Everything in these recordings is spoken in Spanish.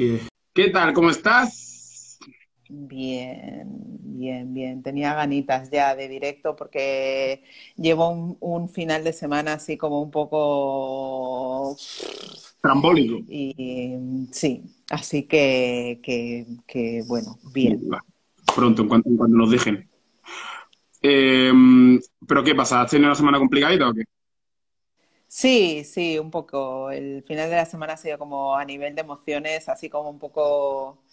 ¿Qué, ¿Qué tal? ¿Cómo estás? Bien, bien, bien. Tenía ganitas ya de directo porque llevo un, un final de semana así como un poco Trambólico. y sí, así que, que, que, bueno, bien. Pronto, en cuanto, en cuanto nos dejen. Eh, ¿Pero qué pasa? ¿Has tenido una semana complicadita o qué? Sí, sí, un poco. El final de la semana ha sido como a nivel de emociones, así como un poco,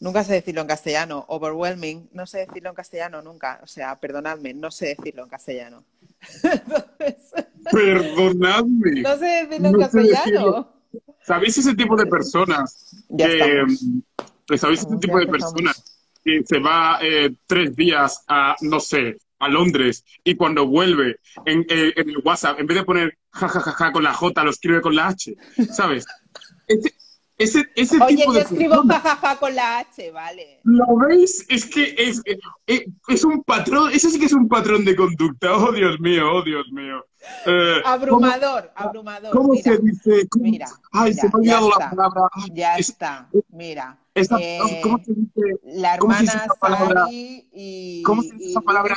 nunca sé decirlo en castellano, overwhelming, no sé decirlo en castellano nunca, o sea, perdonadme, no sé decirlo en castellano. Entonces, Perdonadme. no sé decirlo en No castellano. decirlo. ¿Sabéis ese tipo de personas? Ya pues, ¿Sabéis ese tipo ya de personas que se va eh, tres días a, no sé, a Londres y cuando vuelve en, eh, en el WhatsApp, en vez de poner ja, ja, ja, ja con la J, lo escribe con la H? ¿Sabes? Ese, ese, ese Oye, tipo yo de escribo personas. jajaja con la H, vale. ¿Lo veis? Es que es, eh, eh, es un patrón, eso sí que es un patrón de conducta. Oh, Dios mío, oh, Dios mío. Eh, ¿cómo, Abrumador, abrumador. cómo Mira, se dice? ¿Cómo- mira, Ay, se me ha olvidado la palabra. Ay, Ya es- está. Mira, esa- eh, ¿Cómo se dice la cómo se dice hermana esa palabra? Y, ¿Cómo se dice y esa palabra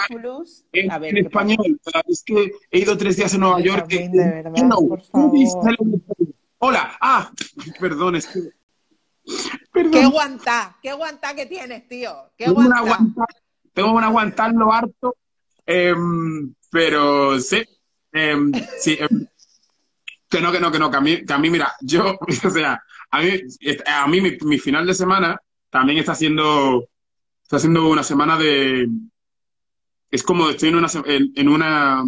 en, A ver, en ¿qué pasa? español? Es que he ido tres días a Nueva Ay, York. Carmen, eh, de verdad, por favor. Spanish? Hola, ah, perdón, es que. ¿Qué guantá? ¿Qué guantá que tienes, tío? ¿Qué tengo aguantar, tengo aguantarlo harto, em, pero sí, em, sí, em, que no, que no, que no, que a mí, que a mí, mira, yo, o sea, a mí, a mí mi, mi final de semana también está siendo, está siendo una semana de, es como estoy en una, en, en una,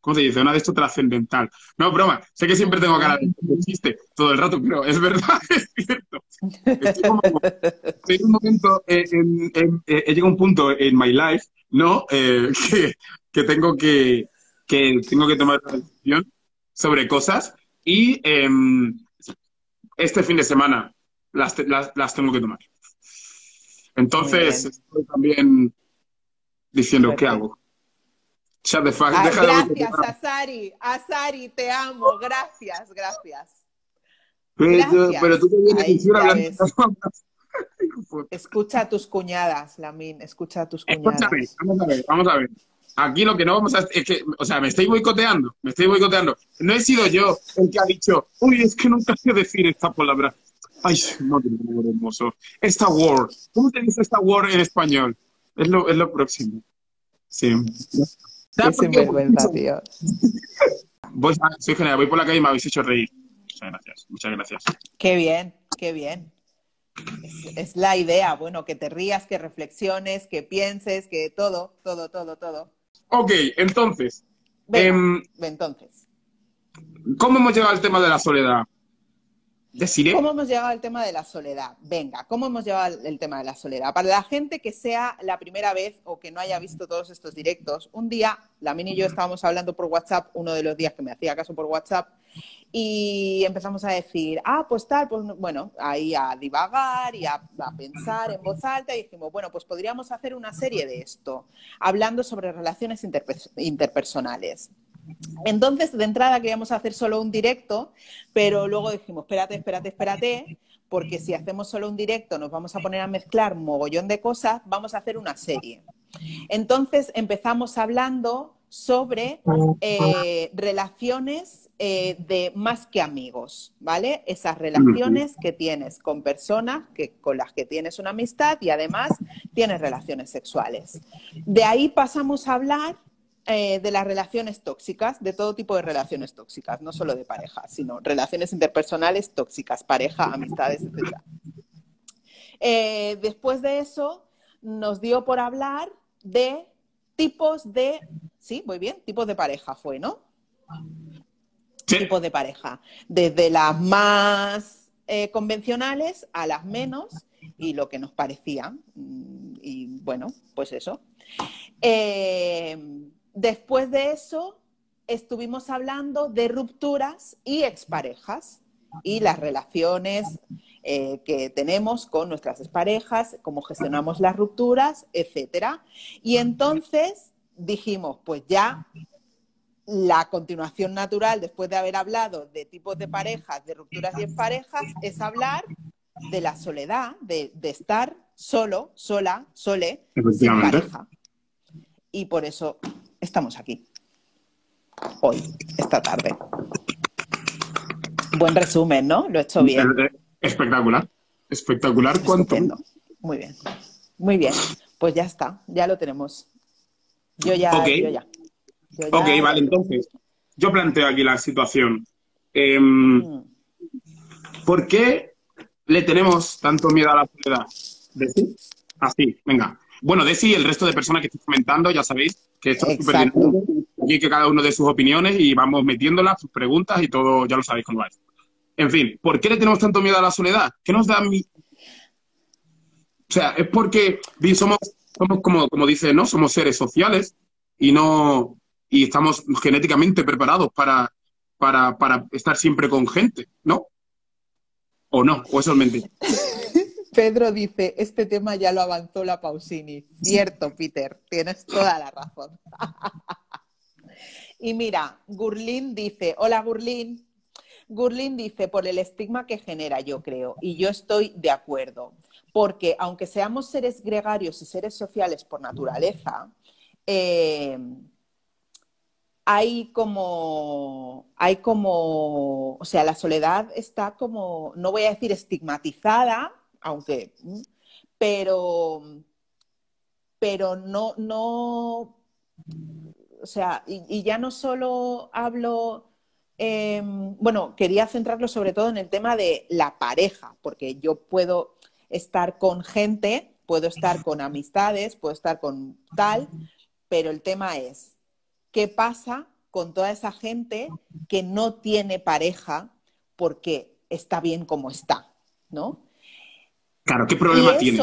¿cómo se dice? Una de esto trascendental. No, broma, sé que siempre tengo cara de chiste todo el rato, pero es verdad, es cierto. Estoy como, en un momento, eh, en- en- eh, he llegado a un punto en my life, ¿no? Eh, que, que tengo que, que tengo que tomar una decisión sobre cosas y em, este fin de semana las, te- las, las tengo que tomar. Entonces, estoy también diciendo, ¿qué hago? Fuck, Ah, de gracias. Asari. Asari, te amo. Gracias, gracias. Pero, Gracias. pero tú te vienes hablando. Escucha a tus cuñadas, Lamin. Escucha a tus Escúchame, cuñadas. vamos a ver, vamos a ver. Aquí lo que no vamos a es que, o sea, me estoy boicoteando, me estoy boicoteando. No he sido yo el que ha dicho, uy, es que nunca sé decir esta palabra. Ay, no digo, hermoso. Esta word. ¿Cómo te dice esta word en español? Es lo, es lo próximo. Sí. Qué ¿Sabes por qué? sinvergüenza, tío. Voy, soy genial, voy por la calle y me habéis hecho reír. Muchas gracias, muchas gracias. Qué bien, qué bien. Es, es la idea, bueno, que te rías, que reflexiones, que pienses, que todo, todo, todo, todo. Ok, entonces, Venga, em, entonces, ¿cómo hemos llegado al tema de la soledad? Deciré. ¿cómo hemos llegado al tema de la soledad? Venga, ¿cómo hemos llegado al el tema de la soledad? Para la gente que sea la primera vez o que no haya visto todos estos directos, un día, Lamin y yo estábamos hablando por WhatsApp, uno de los días que me hacía caso por WhatsApp, y empezamos a decir, ah, pues tal, pues no- bueno, ahí a divagar y a, a pensar en voz alta y dijimos, bueno, pues podríamos hacer una serie de esto, hablando sobre relaciones interpe- interpersonales. Entonces, de entrada queríamos hacer solo un directo, pero luego dijimos, espérate, espérate, espérate, porque si hacemos solo un directo nos vamos a poner a mezclar mogollón de cosas, vamos a hacer una serie. Entonces empezamos hablando sobre eh, relaciones eh, de más que amigos, ¿vale? Esas relaciones que tienes con personas que, con las que tienes una amistad y además tienes relaciones sexuales. De ahí pasamos a hablar eh, de las relaciones tóxicas, de todo tipo de relaciones tóxicas, no solo de pareja, sino relaciones interpersonales tóxicas, pareja, amistades, etc. Eh, después de eso, nos dio por hablar de tipos de, sí, muy bien, tipos de pareja fue, ¿no? Sí. Tipos de pareja, desde las más eh, convencionales a las menos y lo que nos parecía. Mm, Y bueno, pues eso. Eh, después de eso, estuvimos hablando de rupturas y exparejas y las relaciones eh, que tenemos con nuestras exparejas, cómo gestionamos las rupturas, etcétera. Y entonces dijimos, pues ya la continuación natural, después de haber hablado de tipos de parejas, de rupturas y exparejas, es hablar de la soledad, de, de estar solo, sola, sole, sin pareja. Y por eso estamos aquí. Hoy, esta tarde. Buen resumen, ¿no? Lo he hecho bien. Eh, eh, espectacular. Espectacular. ¿Cuánto? Muy bien. Muy bien. Pues ya está, ya lo tenemos. Yo ya. Yo ya. Ok, vale, entonces, yo planteo aquí la situación. Mm. ¿Por qué le tenemos tanto miedo a la soledad? ¿Desi? Así, venga. Bueno, Desi y el resto de personas que estoy comentando, ya sabéis que esto es súper Aquí que cada uno de sus opiniones y vamos metiéndolas, sus preguntas y todo, ya lo sabéis cómo va. En fin, ¿por qué le tenemos tanto miedo a la soledad? ¿Qué nos da mi... O sea, es porque somos, somos como, como dice, ¿no? Somos seres sociales y no y estamos genéticamente preparados para, para, para estar siempre con gente, ¿no? ¿O no? ¿O eso es mentira? Pedro dice, este tema ya lo avanzó la Pausini. Cierto, Peter, tienes toda la razón. y mira, Gurlín dice, hola Gurlín. Gurlín dice, por el estigma que genera, yo creo, y yo estoy de acuerdo, porque aunque seamos seres gregarios y seres sociales por naturaleza, eh, hay como, hay como, o sea, la soledad está como, no voy a decir estigmatizada, aunque, pero, pero no, no, o sea, y, ya no solo hablo, em, bueno, quería centrarlo sobre todo en el tema de la pareja, porque yo puedo estar con gente, puedo estar con amistades, puedo estar con tal, pero el tema es, ¿Qué pasa con toda esa gente que no tiene pareja porque está bien como está? ¿No? Claro, ¿qué problema tiene?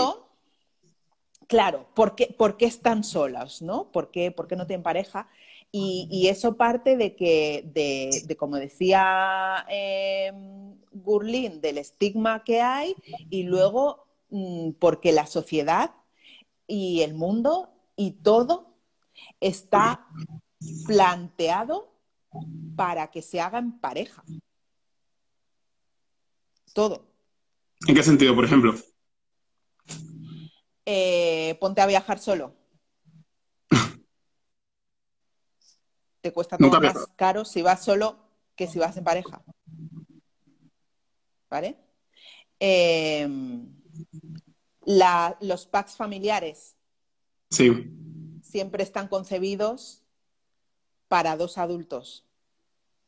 Claro, ¿por qué, están solas? ¿no? ¿Por qué, no tienen pareja? Y, eso parte de que, de, como decía eh, Gurlín, del estigma que hay y luego mm, porque la sociedad y el mundo y todo está planteado para que se haga en pareja. Todo. ¿En qué sentido, por ejemplo? Eh, ponte a viajar solo. Te cuesta todo más caro si vas solo que si vas en pareja. ¿Vale? Em, los packs familiares. Sí. Siempre están concebidos para dos adultos.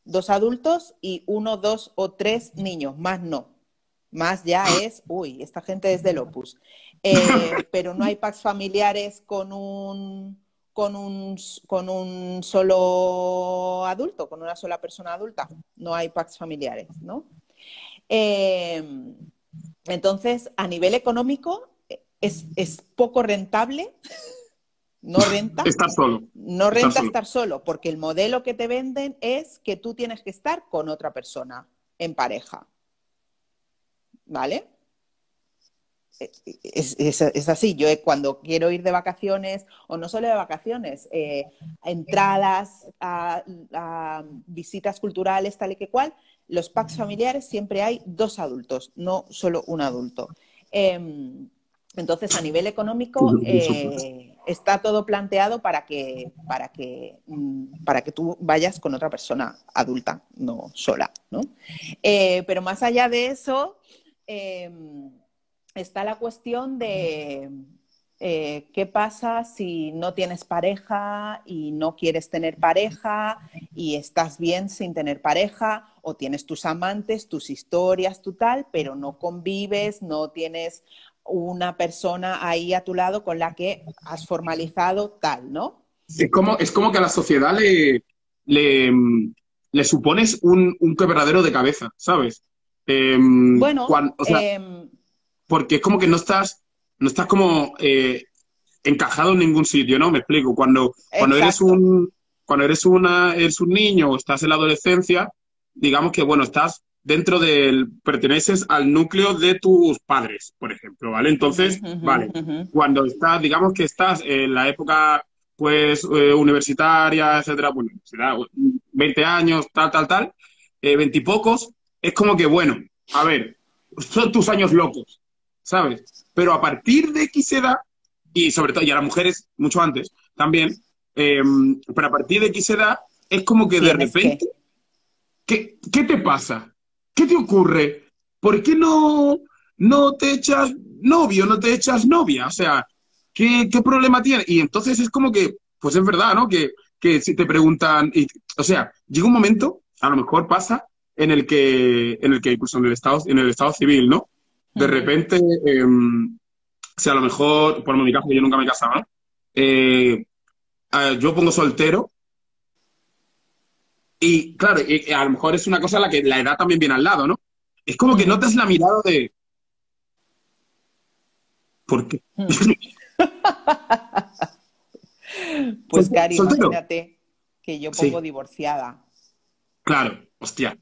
Dos adultos y uno, dos o tres niños, más no. Más ya es, uy, esta gente es del Opus. Eh, pero no hay packs familiares con un, con un, con un solo adulto, con una sola persona adulta. No hay packs familiares, ¿no? Eh, entonces, a nivel económico, es, es poco rentable no renta. Estar solo. No renta estar solo. porque el modelo que te venden es que tú tienes que estar con otra persona en pareja. ¿Vale? Es, así, yo cuando quiero ir de vacaciones, o no solo de vacaciones, eh, entradas a, visitas culturales, tal y que cual, los packs familiares siempre hay dos adultos, no solo un adulto. Em, entonces, a nivel económico, eh, está todo planteado para que, para, que, mm, para que tú vayas con otra persona adulta, no sola. ¿no? Eh, pero más allá de eso, em, está la cuestión de eh, qué pasa si no tienes pareja y no quieres tener pareja y estás bien sin tener pareja o tienes tus amantes, tus historias, tu tal, pero no convives, no tienes una persona ahí a tu lado con la que has formalizado tal, ¿no? Es como, es como que a la sociedad le, le, supones un, un, quebradero de cabeza, ¿sabes? Em, bueno, em, porque es como que no estás, no estás como eh, encajado en ningún sitio, ¿no? Me explico. Cuando, cuando eres un cuando eres una, eres un niño o estás en la adolescencia, digamos que bueno, estás dentro del, perteneces al núcleo de tus padres, por ejemplo, ¿vale? Entonces, vale, cuando estás, digamos que estás en la época, pues, eh, universitaria, etcétera, bueno, será 20 años, tal, tal, tal, eh, 20 y pocos, es como que, bueno, a ver, son tus años locos, ¿sabes? Pero a partir de X edad, y sobre todo, y a las mujeres mucho antes también, em, pero a partir de X edad, es como que de repente, ¿qué, ¿qué te pasa? ¿Qué te ocurre? ¿Por qué no, no te echas novio, no te echas novia? O sea, ¿qué, qué problema tiene? Y entonces es como que, pues es verdad, ¿no? Que, que si te preguntan, y, o sea, llega un momento, a lo mejor pasa, en el que, en el que incluso en el estado, en el estado civil, ¿no? De repente, eh, si a lo mejor, por mi caso, yo nunca me ¿no? Eh, yo pongo soltero y claro, y, a lo mejor es una cosa la que la edad también viene al lado, ¿no? Es como que notas la mirada de... ¿Por qué? pues, Gary, imagínate que yo pongo divorciada. Claro, hostia.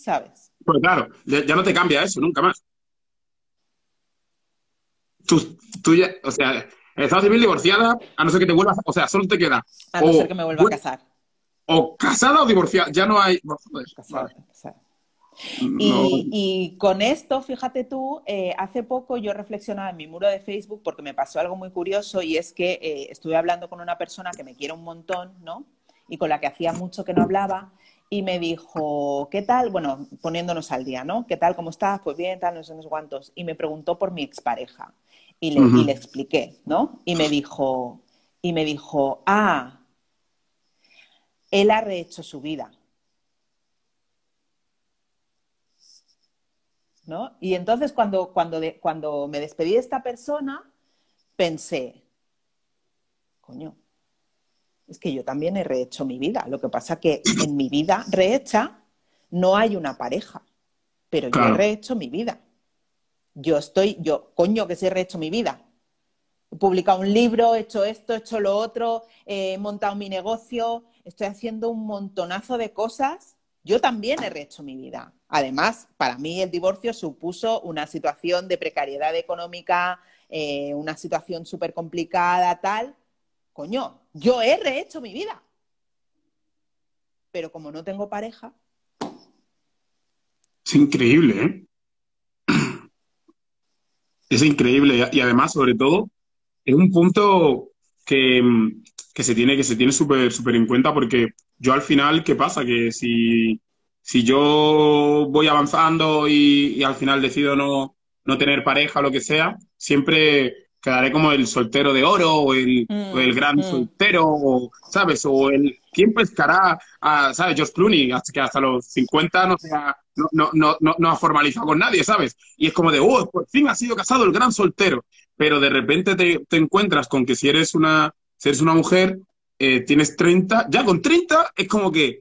¿Sabes? Pues claro, ya, no te cambia eso, nunca más. Tú, tú ya, o sea, estado civil divorciada, a no ser que te vuelvas, o sea, solo te queda. A no ser que me vuelva a casar. O casada o divorciada, ya no hay. Y, con esto, fíjate tú, eh, hace poco yo reflexionaba en mi muro de Facebook porque me pasó algo muy curioso y es que eh, estuve hablando con una persona que me quiere un montón, ¿no? Y con la que hacía mucho que no hablaba y me dijo, ¿qué tal? Bueno, poniéndonos al día, ¿no? ¿Qué tal? ¿Cómo estás? Pues bien, tal, no sé, no sé cuántos. Y me preguntó por mi expareja. Y le, y le expliqué, ¿no? Y me dijo, y me dijo, ah, él ha rehecho su vida. ¿No? Y entonces cuando, cuando, cuando me despedí de esta persona, pensé, coño, es que yo también he rehecho mi vida. Lo que pasa que en mi vida rehecha no hay una pareja, pero yo he rehecho mi vida. Yo estoy, yo, coño, que sí he rehecho mi vida. He publicado un libro, he hecho esto, he hecho lo otro, he montado mi negocio, estoy haciendo un montonazo de cosas. Yo también he rehecho mi vida. Además, para mí el divorcio supuso una situación de precariedad económica, eh, una situación súper complicada, tal, coño, yo he rehecho mi vida. Pero como no tengo pareja. Es increíble, ¿eh? Es increíble. Y además, sobre todo, es un punto que, se tiene que se tiene súper en cuenta porque yo al final, ¿qué pasa? Que si, si yo voy avanzando y, y al final decido no, no tener pareja o lo que sea, siempre quedaré como el soltero de oro o el, el mm, gran mm. soltero, o, ¿sabes? O el quién pescará a, ¿sabes? George Clooney, hasta que hasta los 50 no, sea, no, no, no, no, ha formalizado con nadie, ¿sabes? Y es como de, oh, por fin ha sido casado el gran soltero. Pero de repente te, te encuentras con que si eres una, si eres una mujer, eh, tienes 30, ya con 30 es como que,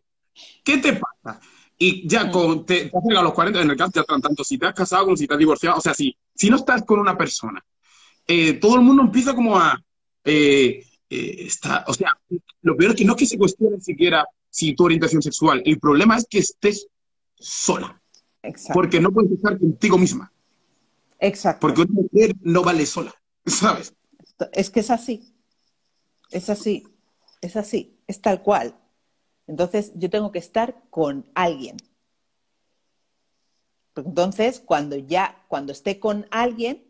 ¿qué te pasa? Y ya mm. con, te, te has llegado a los 40 en el caso, tanto si te has casado como si te has divorciado, o sea, si, si no estás con una persona eh, todo el mundo empieza como a... Eh, eh, o sea, lo peor es que no es que se cuestione siquiera si tu orientación sexual, el problema es que estés sola. Exacto. Porque no puedes estar contigo misma. Exacto. Porque una mujer no vale sola, ¿sabes? Es que es así. Es así. Es así. Es tal cual. Entonces yo tengo que estar con alguien. Entonces, cuando ya, cuando esté con alguien,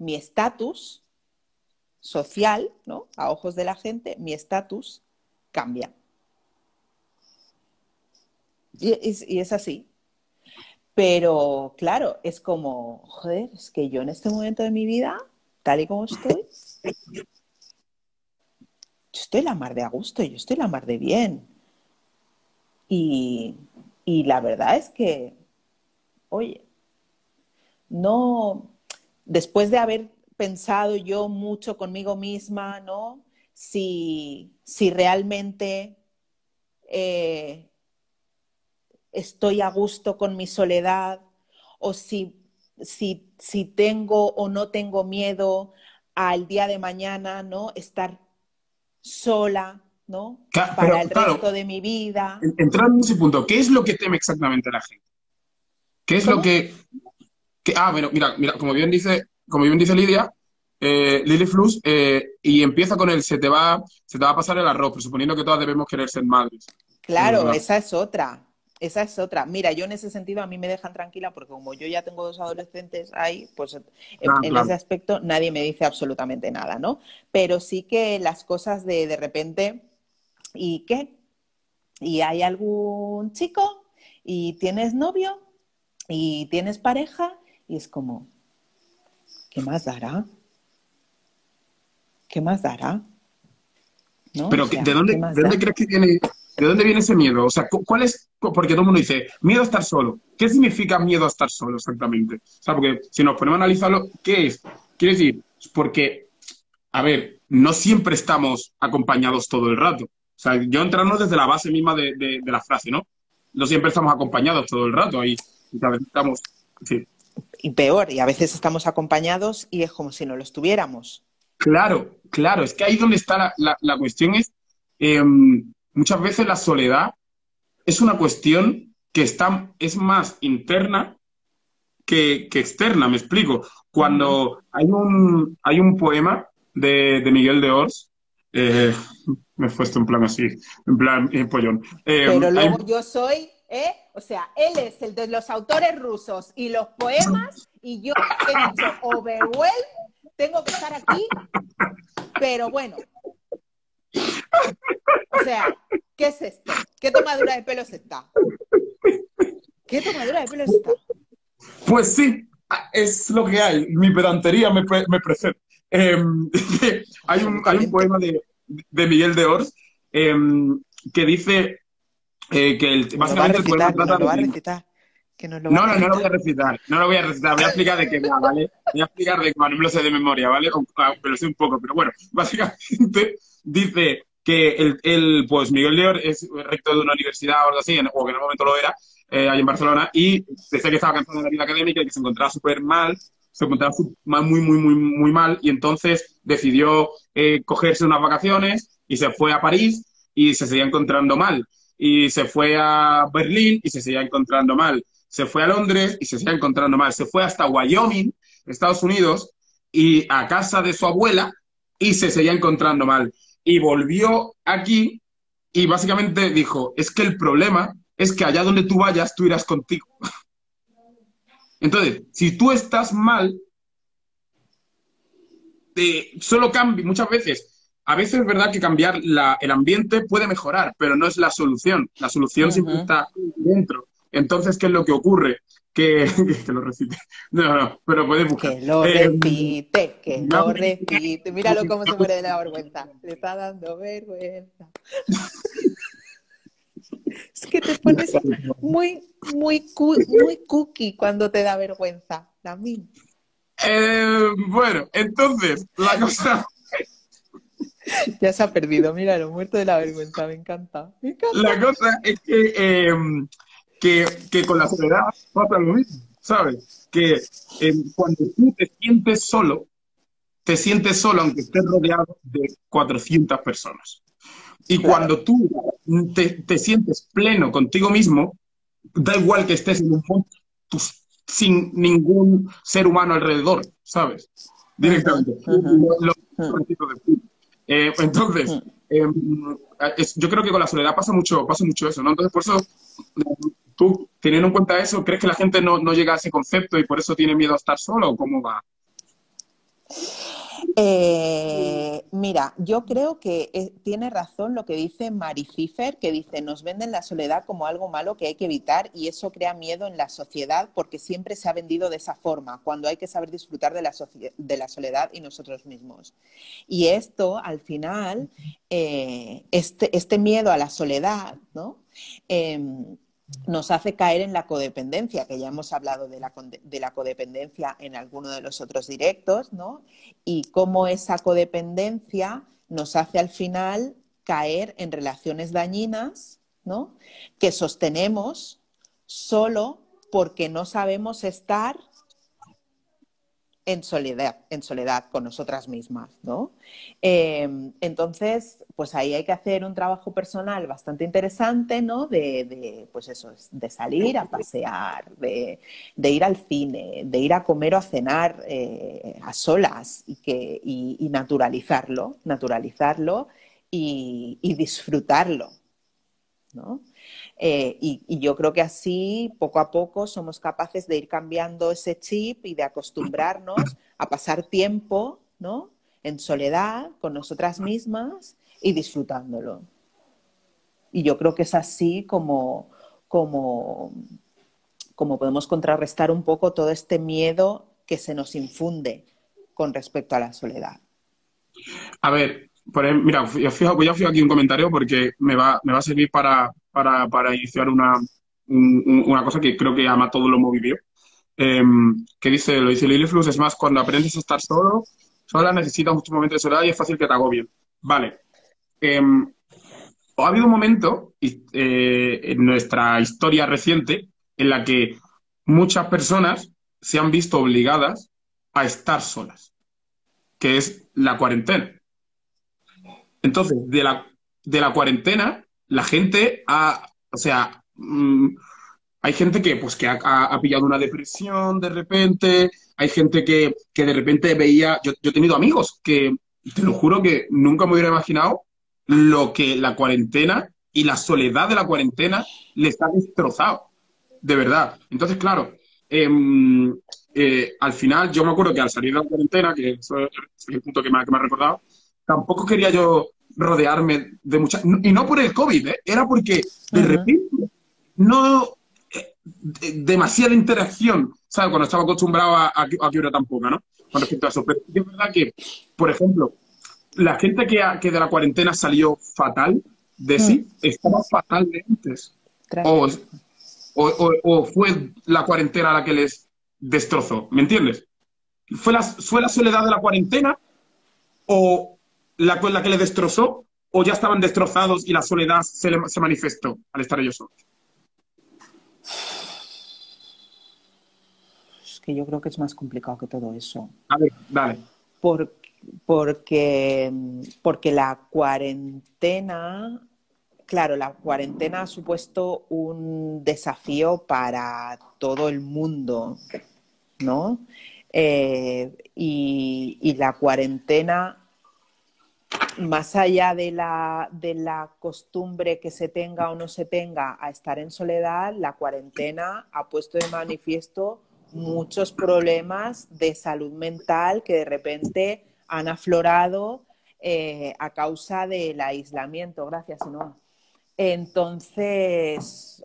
mi estatus social, ¿no? A ojos de la gente, mi estatus cambia. Y es, así. Pero claro, es como, joder, es que yo en este momento de mi vida, tal y como estoy, yo estoy la mar de a gusto, yo estoy la mar de bien. Y, y la verdad es que, oye, no, después de haber pensado yo mucho conmigo misma, ¿no? Si, realmente eh, estoy a gusto con mi soledad o si, si, tengo o no tengo miedo al día de mañana, ¿no? Estar sola, ¿no? Para el resto de mi vida. Entrando en ese punto, ¿qué es lo que teme exactamente la gente? ¿Qué es lo que, ah, bueno, mira, mira, como bien dice, como bien dice Lidia, eh, Lily Flus, eh, y empieza con el se te va, se te va a pasar el arroz, presuponiendo que todas debemos querer ser madres. Claro, esa es otra. esa es otra. Mira, yo en ese sentido a mí me dejan tranquila porque como yo ya tengo dos adolescentes ahí, pues en, en claro. ese aspecto nadie me dice absolutamente nada, ¿no? Pero sí que las cosas de de repente, ¿y qué? ¿Y hay algún chico? ¿Y tienes novio? ¿Y tienes pareja? Y es como, ¿qué más dará? ¿Qué más dará? ¿No? Pero O sea, ¿de dónde, ¿qué más de dónde crees que viene, de dónde viene ese miedo? O sea, cu- ¿cuál es? Porque todo el mundo dice, miedo a estar solo. ¿Qué significa miedo a estar solo exactamente? O sea, porque si nos ponemos a analizarlo, ¿qué es? Quiere decir, porque, a ver, no siempre estamos acompañados todo el rato. O sea, yo entrando desde la base misma de, de- de la frase, ¿no? No siempre estamos acompañados todo el rato. Ahí, y a veces estamos, sí. Y peor, y a veces estamos acompañados y es como si no lo estuviéramos. Claro, claro, es que ahí donde está la, la- la cuestión es, eh, muchas veces la soledad es una cuestión que está, es más interna que, que externa, me explico. Cuando hay un, hay un poema de, de Miguel de Ors, eh, me he puesto en plan así, en plan eh, pollón. Eh, Pero hay- luego yo soy, ¿eh? O sea, él es el de los autores rusos y los poemas, y yo he dicho tengo que estar aquí, pero bueno. O sea, ¿qué es esto? ¿Qué tomadura de pelo es esta? ¿Qué tomadura de pelo es esta? Pues sí, es lo que hay. Mi pedantería me, me precede. Eh, hay, un, poema de, Miguel de Ors eh, que dice eh, que el, básicamente el poema trata lo va a de... recitar. Que nos lo No, a no, no lo voy a recitar. no lo voy a recitar, voy a explicar de qué va, ¿vale? Voy a explicar de va, no me lo sé de memoria, ¿vale? Pero sé un poco, pero bueno, básicamente dice que el, el, pues Miguel Ors es rector de una universidad o algo así, o que en el momento lo era, eh, ahí en Barcelona, y decía que estaba cansado de la vida académica y que se encontraba súper mal, se encontraba muy, muy, muy, muy mal, y entonces decidió eh, cogerse unas vacaciones y se fue a París y se seguía encontrando mal. Y se fue a Berlín y se seguía encontrando mal. Se fue a Londres y se seguía encontrando mal. Se fue hasta Wyoming, Estados Unidos, y a casa de su abuela y se seguía encontrando mal. Y volvió aquí y básicamente dijo, es que el problema es que allá donde tú vayas, tú irás contigo. Entonces, si tú estás mal, eh, solo cambia muchas veces. A veces es verdad que cambiar la- el ambiente puede mejorar, pero no es la solución. La solución siempre está dentro. Entonces, ¿qué es lo que ocurre? Que, que lo recite. No, no, pero puedes buscar. Que lo Eh, repite, que no, lo repite. Míralo cómo se muere de la vergüenza. Le está dando vergüenza. Es que te pones muy, muy, muy cookie cuando te da vergüenza. La mía. eh, bueno, entonces, la cosa, Ya se ha perdido, míralo, muerto de la vergüenza. Me encanta. Me encanta. la cosa es que, eh, que, que con la soledad pasa lo mismo, ¿sabes? Que eh, cuando tú te sientes solo, te sientes solo aunque estés rodeado de 400 personas. Y Claro. cuando tú te, te sientes pleno contigo mismo, da igual que estés en un tú- sin ningún ser humano alrededor, ¿sabes? Directamente. Ujú, Lo- lo- ujú. de- Eh, entonces, eh, es- yo creo que con la soledad pasa mucho, pasa mucho eso, ¿no? Entonces, por eso, tú, teniendo en cuenta eso, ¿crees que la gente no, no llega a ese concepto y por eso tiene miedo a estar solo o cómo va? Eh, mira, yo creo que eh, tiene razón lo que dice Mari Cipher, que dice, nos venden la soledad como algo malo que hay que evitar y eso crea miedo en la sociedad porque siempre se ha vendido de esa forma, cuando hay que saber disfrutar de la, socie- de la soledad y nosotros mismos. Y esto, al final, eh, este, este miedo a la soledad, ¿no? Em, nos hace caer en la codependencia, que ya hemos hablado de la, de la codependencia en alguno de los otros directos, ¿no? Y cómo esa codependencia nos hace al final caer en relaciones dañinas, ¿no? Que sostenemos solo porque no sabemos estar en soledad, en soledad con nosotras mismas, ¿no? Eh, entonces, pues ahí hay que hacer un trabajo personal bastante interesante, ¿no? De, pues eso, de salir a pasear, de, ir al cine, de ir a comer o a cenar eh, a solas y, que, y naturalizarlo, naturalizarlo y, y disfrutarlo, ¿no? Eh, y, yo creo que así, poco a poco, somos capaces de ir cambiando ese chip y de acostumbrarnos a pasar tiempo, ¿no? En soledad, con nosotras mismas y disfrutándolo. Y yo creo que es así como, como, como podemos contrarrestar un poco todo este miedo que se nos infunde con respecto a la soledad. A ver, mira, yo fijo, voy a fijar aquí un comentario porque me va, me va a servir para, para, iniciar una, una cosa que creo que ama todo lo hemos vivido. Em, que dice, lo dice Lily Flux, es más, cuando aprendes a estar solo, sola necesitas muchos momentos de soledad y es fácil que te agobien. Vale. Eh, ha habido un momento eh, en nuestra historia reciente en la que muchas personas se han visto obligadas a estar solas, que es la cuarentena. Entonces, de la, de la cuarentena, la gente ha, o sea, mm, hay gente que, pues, que ha, pillado una depresión de repente, hay gente que, de repente veía, yo, yo he tenido amigos que, te lo juro que nunca me hubiera imaginado lo que la cuarentena y la soledad de la cuarentena les ha destrozado, de verdad. Entonces, claro, em, eh, al final yo me acuerdo que al salir de la cuarentena, que eso es el punto que que me ha recordado, tampoco quería yo rodearme de muchas... Y no por el COVID, ¿eh? era porque de repente no... Eh, demasiada interacción, ¿sabes? Cuando estaba acostumbrado a, a, que hubiera tan poca, ¿no? Con respecto a eso. Pero es verdad que, por ejemplo, la gente que, que de la cuarentena salió fatal de sí, mm. estaba fatal de antes. O, o, fue la cuarentena la que les destrozó, ¿me entiendes? ¿Fue la, ¿Fue la soledad de la cuarentena o la, la que les destrozó o ya estaban destrozados y la soledad se, se manifestó al estar ellos solos? Es que yo creo que es más complicado que todo eso. A ver, dale. Por, porque, porque la cuarentena, claro, la cuarentena ha supuesto un desafío para todo el mundo, ¿no? Eh, y, la cuarentena, más allá de la, de la costumbre que se tenga o no se tenga a estar en soledad, la cuarentena ha puesto de manifiesto muchos problemas de salud mental que de repente han aflorado eh, a causa del aislamiento. Gracias, no. Entonces,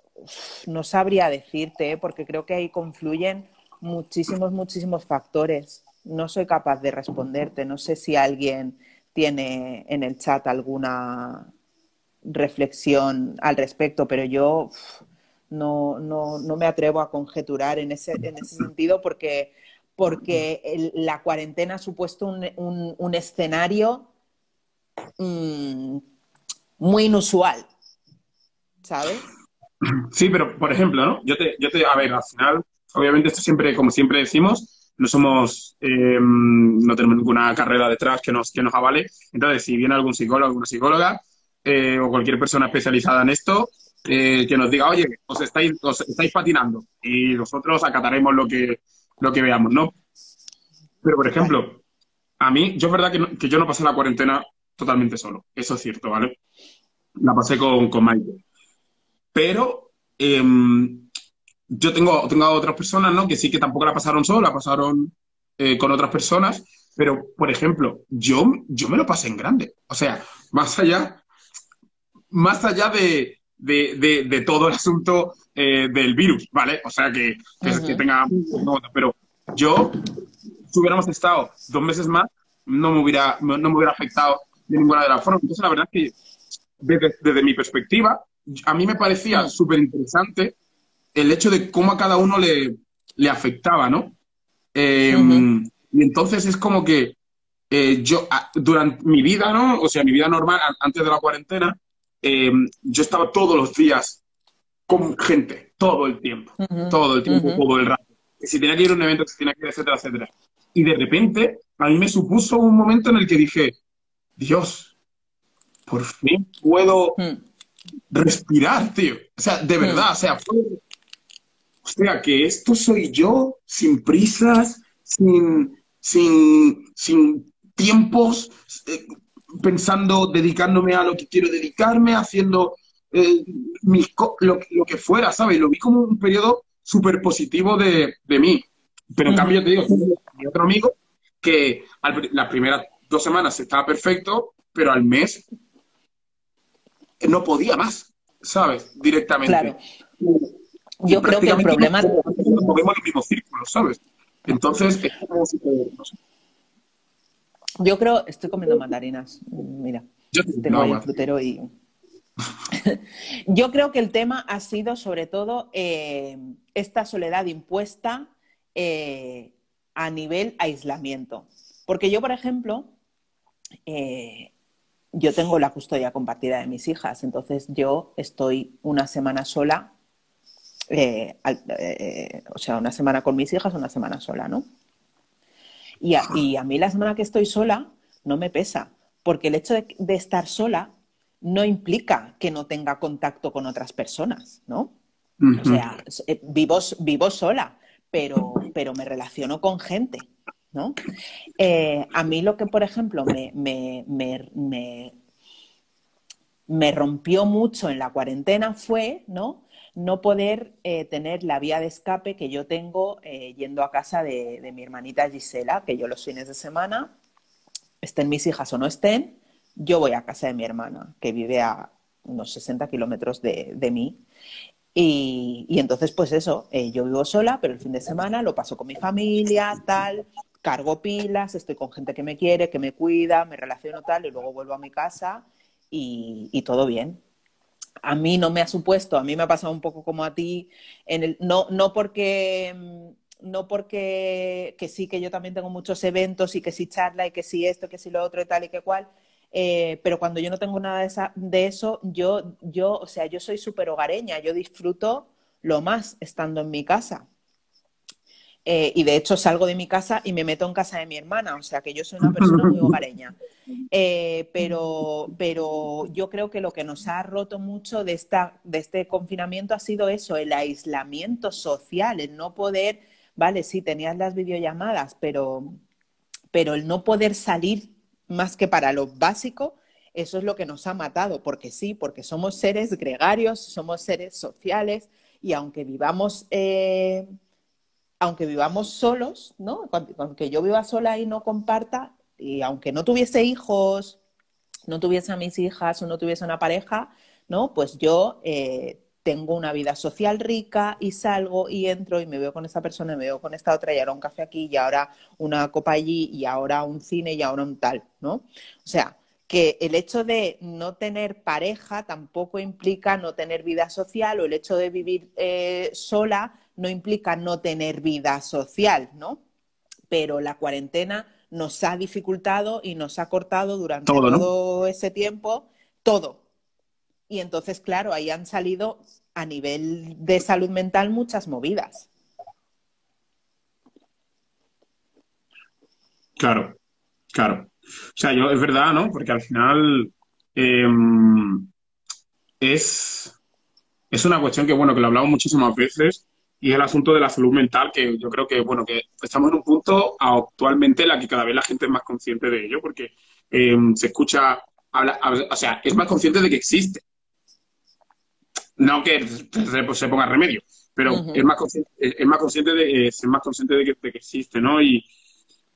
no sabría decirte, ¿eh? porque creo que ahí confluyen muchísimos, muchísimos factores. No soy capaz de responderte. No sé si alguien tiene en el chat alguna reflexión al respecto, pero yo no, no, no, me atrevo a conjeturar en ese, en ese sentido porque porque la cuarentena ha supuesto un, escenario mm, muy inusual, ¿sabes? Sí, pero por ejemplo, ¿no? Yo te, yo te, a ver, al final, obviamente esto siempre, como siempre decimos, no somos, eh, no tenemos ninguna carrera detrás que nos, que nos avale. Entonces, si viene algún psicólogo, alguna psicóloga, eh, o cualquier persona especializada en esto, eh, que nos diga, oye, os estáis, os estáis patinando y nosotros acataremos lo que, lo que veamos, ¿no? Pero, por ejemplo, a mí, yo es verdad que, yo no pasé la cuarentena totalmente solo, eso es cierto, ¿vale? La pasé con, con. Pero em, yo tengo, tengo a otras personas, ¿no? Que sí que tampoco la pasaron solo, la pasaron eh, con otras personas, pero, por ejemplo, yo, yo me lo pasé en grande. O sea, más allá, más allá de, de, todo el asunto eh, del virus, ¿vale? O sea, que, que, tenga... pero yo, si hubiéramos estado dos meses más, no me hubiera, no me hubiera afectado de ninguna de las formas. Entonces, la verdad es que desde, mi perspectiva, a mí me parecía súper interesante el hecho de cómo a cada uno le, le afectaba, ¿no? Em, y entonces es como que eh, yo, durante mi vida, ¿no? O sea, mi vida normal, antes de la cuarentena, em, yo estaba todos los días con gente, todo el tiempo, todo el tiempo, todo el rato. si tenía que ir a un evento, que si tenía que ir, etcétera, etcétera. Y de repente, a mí me supuso un momento en el que dije, Dios, por fin puedo respirar, tío. O sea, de verdad, o sea, fue... O sea, que esto soy yo, sin prisas, sin, sin, sin tiempos, eh, pensando, dedicándome a lo que quiero dedicarme, haciendo eh, lo, que fuera, ¿sabes? Lo vi como un periodo súper positivo de, mí. Pero en cambio, te digo, mi otro amigo que las primeras dos semanas estaba perfecto, pero al mes no podía más, ¿sabes? Directamente. Claro. Yo creo que el problema... Movemos el mismo círculo, ¿sabes? Entonces, es como si... Yo creo, estoy comiendo mandarinas, mira, Yo, tengo ahí un frutero y... Yo creo que el tema ha sido sobre todo eh, esta soledad impuesta eh, a nivel aislamiento. Porque yo, por ejemplo, eh, yo tengo la custodia compartida de mis hijas, entonces yo estoy una semana sola, o sea, una semana con mis hijas, una semana sola, ¿no? Y a, mí la semana que estoy sola no me pesa, porque el hecho de, estar sola no implica que no tenga contacto con otras personas, ¿no? O sea, eh, vivo, vivo sola, pero, pero me relaciono con gente, ¿no? Eh, a mí lo que, por ejemplo, me, me, me, me, rompió mucho en la cuarentena fue, ¿no? No poder eh, tener la vía de escape que yo tengo eh, yendo a casa de, mi hermanita Gisela, que yo los fines de semana, estén mis hijas o no estén, yo voy a casa de mi hermana, que vive a unos 60 kilómetros de, mí. Y, entonces, pues eso, eh, yo vivo sola, pero el fin de semana lo paso con mi familia, tal, cargo pilas, estoy con gente que me quiere, que me cuida, me relaciono tal, y luego vuelvo a mi casa y todo bien a mí no me ha supuesto, a mí me ha pasado un poco como a ti, en el, no, no porque mm, no porque que sí que yo también tengo muchos eventos y que sí charla y que sí esto, que sí lo otro y tal y que cual, eh, pero cuando yo no tengo nada de, esa, de eso, yo, yo, o sea, yo soy súper hogareña, yo disfruto lo más estando en mi casa. Eh, y de hecho salgo de mi casa y me meto en casa de mi hermana, o sea que yo soy una persona muy hogareña. Eh, pero, pero yo creo que lo que nos ha roto mucho de, esta, de este confinamiento ha sido eso, el aislamiento social, el no poder, vale, sí, tenías las videollamadas, pero, pero el no poder salir más que para lo básico, eso es lo que nos ha matado, porque sí, porque somos seres gregarios, somos seres sociales y aunque vivamos... Eh, aunque vivamos solos, ¿no? Aunque yo viva sola y no comparta, y aunque no tuviese hijos, no tuviese a mis hijas o no tuviese una pareja, ¿no? Pues yo eh, tengo una vida social rica y salgo y entro y me veo con esta persona y me veo con esta otra y ahora un café aquí y ahora una copa allí y ahora un cine y ahora un tal, ¿no? O sea, que el hecho de no tener pareja tampoco implica no tener vida social o el hecho de vivir eh, sola no implica no tener vida social, ¿no? Pero la cuarentena nos ha dificultado y nos ha cortado durante todo, ese tiempo todo. Y entonces, claro, ahí han salido a nivel de salud mental muchas movidas. Claro, claro. O sea, yo es verdad, ¿no? Porque al final em, es, es una cuestión que, bueno, que lo hablamos muchísimas veces y el asunto de la salud mental, que yo creo que, bueno, que estamos en un punto actualmente en la que cada vez la gente es más consciente de ello, porque em, se escucha, habla, o sea, es más consciente de que existe. No que se, ponga remedio, pero es, más consciente, es, más consciente de, es más consciente de que, existe, ¿no? Y,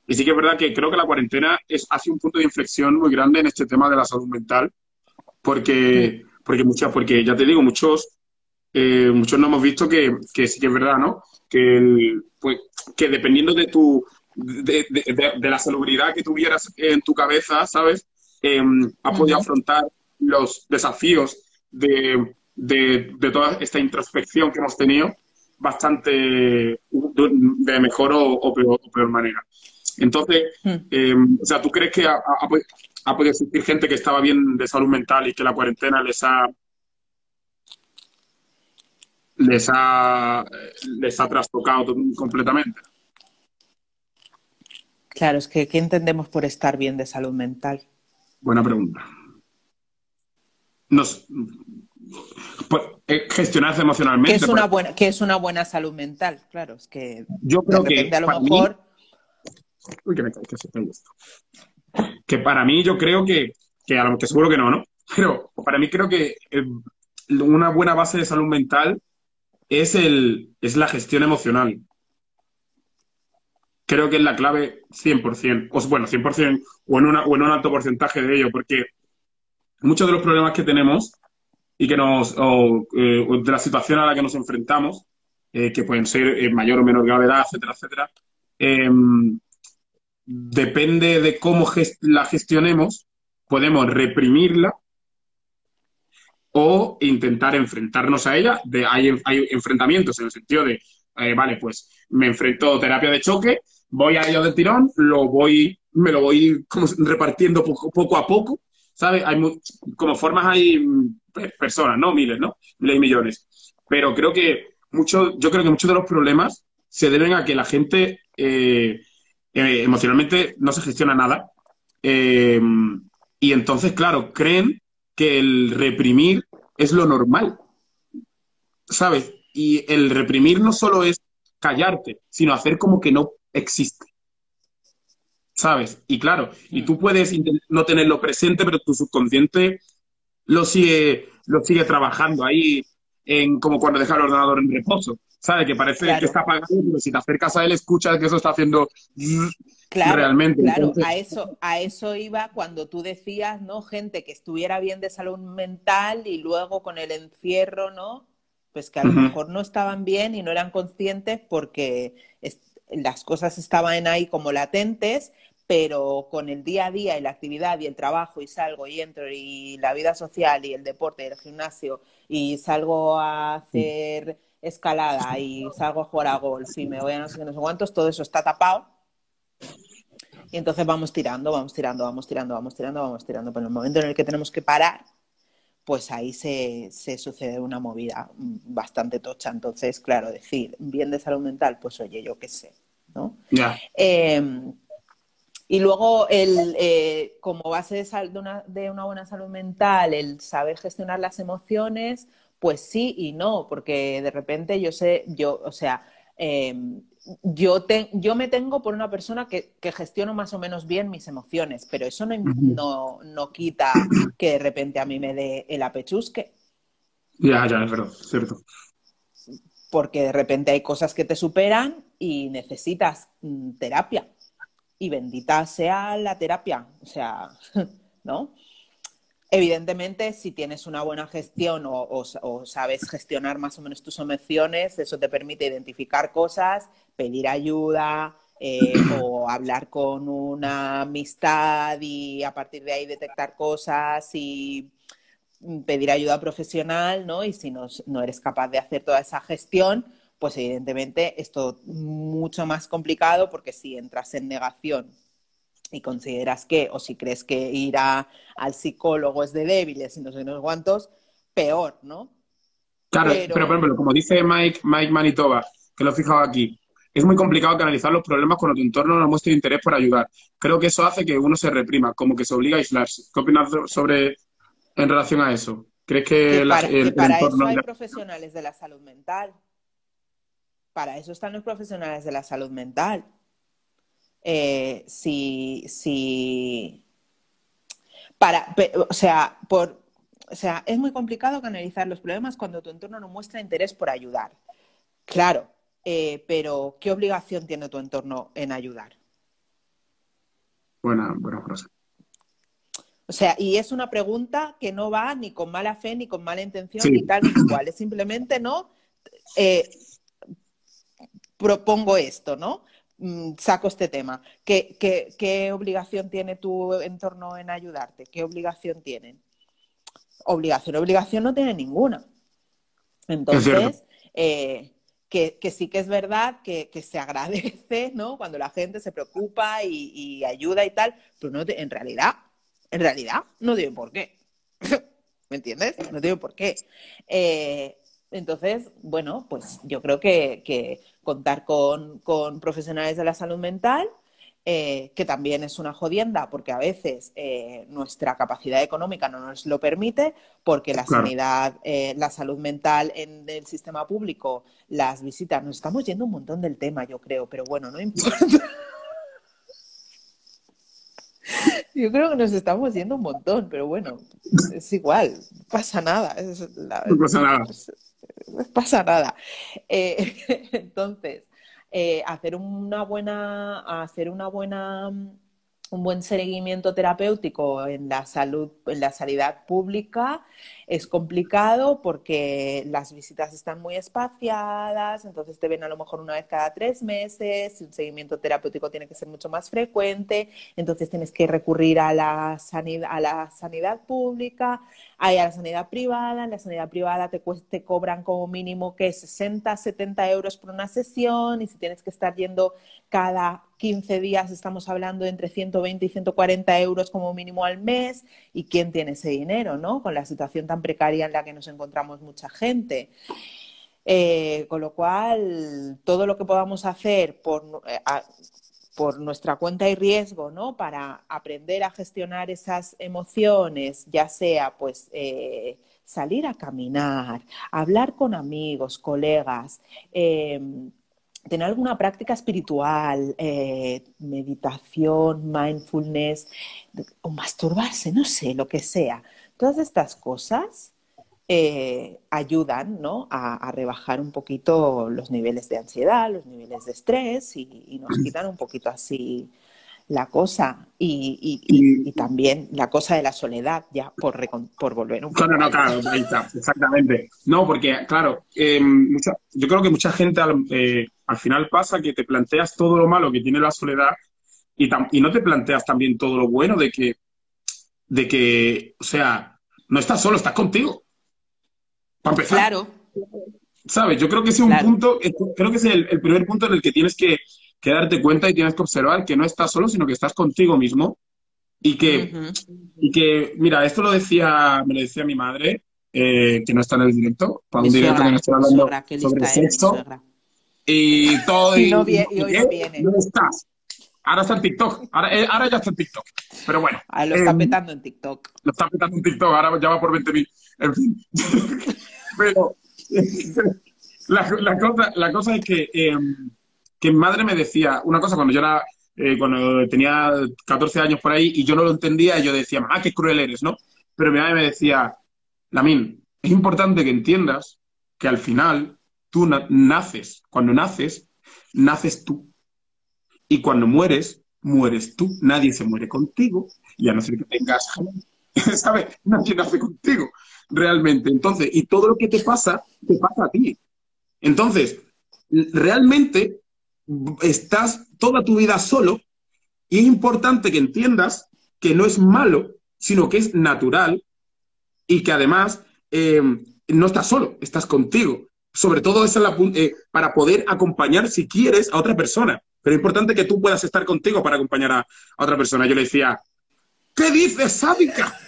y, sí que es verdad que creo que la cuarentena es, hace un punto de inflexión muy grande en este tema de la salud mental, porque, porque, muchas, porque ya te digo, muchos eh, muchos no hemos visto que, sí que es verdad, ¿no? Que, pues, que dependiendo de tu de, la salubridad que tuvieras en tu cabeza, ¿sabes? Eh, has podido afrontar los desafíos de, toda esta introspección que hemos tenido bastante de mejor o, peor, manera. Entonces, em, o sea, ¿tú crees que ha, ha, podido existir gente que estaba bien de salud mental y que la cuarentena les ha les ha, les ha trastocado completamente. Claro, es que ¿qué entendemos por estar bien de salud mental? Buena pregunta. Nos, pues, eh, gestionarse emocionalmente. ¿Qué es, una buena, ¿Qué es una buena salud mental? Claro, es que yo creo que a lo mejor. uy, que me cae, que se esto. Que para mí yo creo que, que, a lo que seguro que no, ¿no? Pero para mí creo que eh, una buena base de salud mental es, el, es la gestión emocional. Creo que es la clave 100%, o bueno, 100% o en, una, o en un alto porcentaje de ello, porque muchos de los problemas que tenemos y que nos, o, eh, de la situación a la que nos enfrentamos, eh, que pueden ser en mayor o menor gravedad, etcétera, etcétera, em, depende de cómo la gestionemos, podemos reprimirla o intentar enfrentarnos a ella. Hay enfrentamientos en el sentido de, eh, vale, pues me enfrento a terapia de choque, voy a ello del tirón, lo voy, me lo voy como repartiendo poco, poco a poco, ¿sabes? Hay como formas hay pues, personas, ¿no? Miles, ¿no? Miles y millones. Pero creo que mucho, yo creo que muchos de los problemas se deben a que la gente eh, eh, emocionalmente no se gestiona nada. y entonces, claro, creen que el reprimir es lo normal. ¿Sabes? Y el reprimir no solo es callarte, sino hacer como que no existe. ¿Sabes? Y claro, y tú puedes no tenerlo presente, pero tu subconsciente lo sigue, lo sigue trabajando ahí, en como cuando deja el ordenador en reposo. ¿Sabes? Que parece que está apagado, pero si te acercas a él, escuchas que eso está haciendo Claro, realmente. Claro, a eso, a eso iba cuando tú decías, ¿no? Gente que estuviera bien de salud mental y luego con el encierro, ¿no? Pues que a lo mejor no estaban bien y no eran conscientes porque las cosas estaban ahí como latentes, pero con el día a día y la actividad y el trabajo y salgo y entro y la vida social y el deporte y el gimnasio y salgo a hacer escalada y salgo a jugar a golf y me voy a no sé qué, no sé cuántos, todo eso está tapado y entonces vamos tirando, vamos tirando, vamos tirando, vamos tirando, vamos tirando. Pero en el momento en el que tenemos que parar, pues ahí se, sucede una movida bastante tocha. Entonces, claro, decir bien de salud mental, pues oye, yo qué sé, ¿no? Em, y luego, el, eh, como base de, de, una, de una buena salud mental, el saber gestionar las emociones, pues sí y no, porque de repente yo sé, yo, o sea, em, yo, yo me tengo por una persona que, gestiono más o menos bien mis emociones, pero eso no, no, quita que de repente a mí me dé el apechusque. Ya, ya, es verdad, cierto. Porque de repente hay cosas que te superan y necesitas mm, terapia. Y bendita sea la terapia, o sea, ¿no? Evidentemente, si tienes una buena gestión o, sabes gestionar más o menos tus emociones, eso te permite identificar cosas, pedir ayuda eh, o hablar con una amistad y a partir de ahí detectar cosas y pedir ayuda profesional, ¿no? Y si no, no eres capaz de hacer toda esa gestión, pues evidentemente es todo mucho más complicado porque si entras en negación y consideras que, o si crees que ir al psicólogo es de débiles y no sé no cuántos, peor, ¿no? Claro, pero... por ejemplo, como dice Mike, Mike Manitoba, que lo he fijado aquí, es muy complicado canalizar los problemas cuando tu entorno no muestra interés por ayudar. Creo que eso hace que uno se reprima, como que se obliga a aislarse. ¿Qué opinas sobre en relación a eso? ¿Crees que, para, el, para eso hay profesionales de la salud mental? Para eso están los profesionales de la salud mental eh, si, si para, o sea, por, o sea, es muy complicado canalizar los problemas cuando tu entorno no muestra interés por ayudar. Claro, eh, pero ¿qué obligación tiene tu entorno en ayudar? Buena, buena frase. O sea, y es una pregunta que no va ni con mala fe, ni con mala intención, ni tal, ni cual. Es simplemente, ¿no? Eh, propongo esto, ¿no? Mm, saco este tema. ¿Qué, ¿Qué, obligación tiene tu entorno en ayudarte? ¿Qué obligación tienen? Obligación, obligación no tiene ninguna. Entonces, eh, que, sí que es verdad que, se agradece, ¿no? Cuando la gente se preocupa y, ayuda y tal, pero no en realidad, en realidad, no tiene por qué. ¿Me entiendes? No tiene por qué. Eh, entonces, bueno, pues yo creo que, contar con, profesionales de la salud mental, eh, que también es una jodienda, porque a veces eh, nuestra capacidad económica no nos lo permite, porque la sanidad, eh, la salud mental en el sistema público, las visitas, nos estamos yendo un montón del tema, yo creo, pero bueno, no importa. Yo creo que nos estamos yendo un montón, pero bueno, es igual, pasa nada. no pasa nada. No pasa nada. Eh, entonces, eh, hacer una buena, hacer una buena un buen seguimiento terapéutico en la salud, en la sanidad pública es complicado porque las visitas están muy espaciadas, entonces te ven a lo mejor una vez cada tres meses, un seguimiento terapéutico tiene que ser mucho más frecuente, entonces tienes que recurrir a la sanidad, a la sanidad pública, a la sanidad privada, en la sanidad privada te, te cobran como mínimo que 60, 70 euros por una sesión y si tienes que estar yendo cada 15 días estamos hablando entre 120 y 140 euros como mínimo al mes. ¿Y quién tiene ese dinero, no? Con la situación tan precaria en la que nos encontramos mucha gente. Eh, con lo cual, todo lo que podamos hacer por, eh, por nuestra cuenta y riesgo, ¿no? Para aprender a gestionar esas emociones, ya sea pues eh, salir a caminar, hablar con amigos, colegas, tener alguna práctica espiritual, meditación, mindfulness, o masturbarse, no sé, lo que sea. Todas estas cosas eh, ayudan ¿no? a, rebajar un poquito los niveles de ansiedad, los niveles de estrés y, nos quitan un poquito así la cosa y, también la cosa de la soledad, ya por, por volver un poco. Claro, no, claro, ahí está, exactamente. No, porque, claro, em, yo creo que mucha gente eh, al final pasa que te planteas todo lo malo que tiene la soledad y, y no te planteas también todo lo bueno de que, de que, o sea, no estás solo, estás contigo. Para empezar. Claro. ¿Sabes? Yo creo que ese es un punto, eh, creo que es el, primer punto en el que tienes que, darte cuenta y tienes que observar que no estás solo, sino que estás contigo mismo. Y que, y que mira, esto lo decía, me lo decía mi madre, eh, que no está en el directo, para un directo que no estoy hablando sobre sexo y todo. Y, no viene, y hoy no viene. ¿Dónde estás? Ahora está en TikTok. Ahora, eh, ahora ya está en TikTok. Pero bueno. Ah, lo está em, petando en TikTok. Lo está petando en TikTok. Ahora ya va por 20.000. En fin. Pero la, la, cosa, la cosa es que, eh, que mi madre me decía una cosa cuando yo era. Eh, cuando tenía 14 años por ahí y yo no lo entendía, y yo decía, ah, qué cruel eres, ¿no? Pero mi madre me decía, Lamin, es importante que entiendas que al final Tú naces. Cuando naces, naces tú. Y cuando mueres, mueres tú. Nadie se muere contigo. Y a no ser que tengas, ¿sabes? Nadie nace contigo, realmente. Entonces, y todo lo que te pasa, te pasa a ti. Entonces, realmente estás toda tu vida solo y es importante que entiendas que no es malo, sino que es natural y que además eh, no estás solo, estás contigo sobre todo eh, para poder acompañar, si quieres, a otra persona. Pero es importante que tú puedas estar contigo para acompañar a, otra persona. Yo le decía, ¿qué dices, sádica?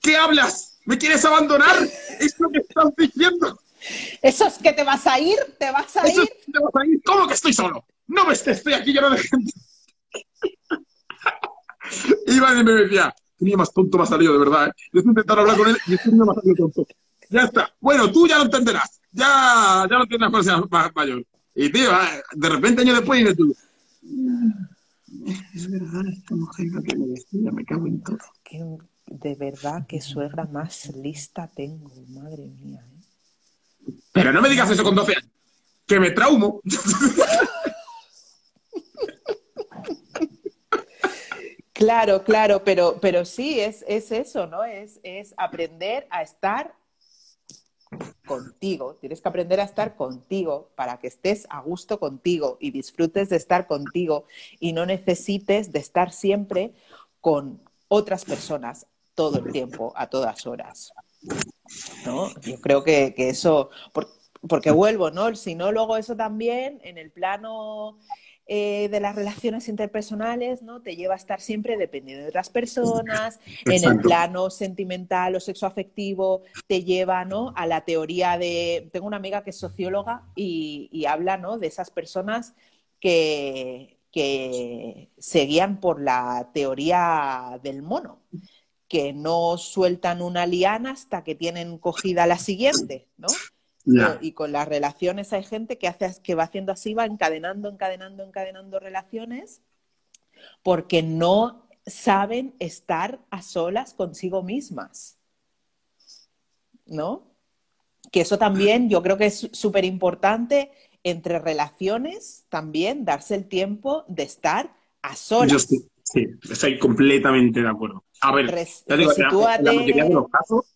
¿Qué hablas? ¿Me quieres abandonar? ¿Es lo que estás diciendo? ¿Eso es que te vas a ir? ¿Te vas a ir? te vas a ir? ¿Cómo que estoy solo? No me estés, estoy aquí lleno de gente. Iba y me decía, niño más tonto me ha salido, de verdad. ¿eh? Yo estoy intentando hablar con él y me ha salido tonto. Ya está. Bueno, tú ya lo entenderás. Ya, ya lo entenderás cuando seas mayor. Y tío, ah, de repente años después dices tú. Es verdad, esta mujer que me decía, me cago en todo. de verdad, qué suegra más lista tengo, madre mía. ¿eh? Pero no me digas eso con 12 años, que me traumo. Claro, claro, pero, pero sí, es, es eso, ¿no? Es, es aprender a estar contigo. Tienes que aprender a estar contigo para que estés a gusto contigo y disfrutes de estar contigo y no necesites de estar siempre con otras personas todo el tiempo, a todas horas. ¿No? Yo creo que, que eso, porque vuelvo, ¿no? Si no, luego eso también en el plano eh, de las relaciones interpersonales, ¿no? Te lleva a estar siempre dependiendo de otras personas, en el plano sentimental o sexoafectivo, te lleva, ¿no? A la teoría de... Tengo una amiga que es socióloga y, habla, ¿no? De esas personas que, que seguían por la teoría del mono, que no sueltan una liana hasta que tienen cogida la siguiente, ¿no? Ya. Y con las relaciones hay gente que, hace, que va haciendo así, va encadenando, encadenando, encadenando relaciones porque no saben estar a solas consigo mismas. ¿No? Que eso también yo creo que es súper importante entre relaciones también darse el tiempo de estar a solas. Yo sí, sí, estoy completamente de acuerdo. A ver, Res- ya digo, en la- en la resitúate. mayoría de los casos,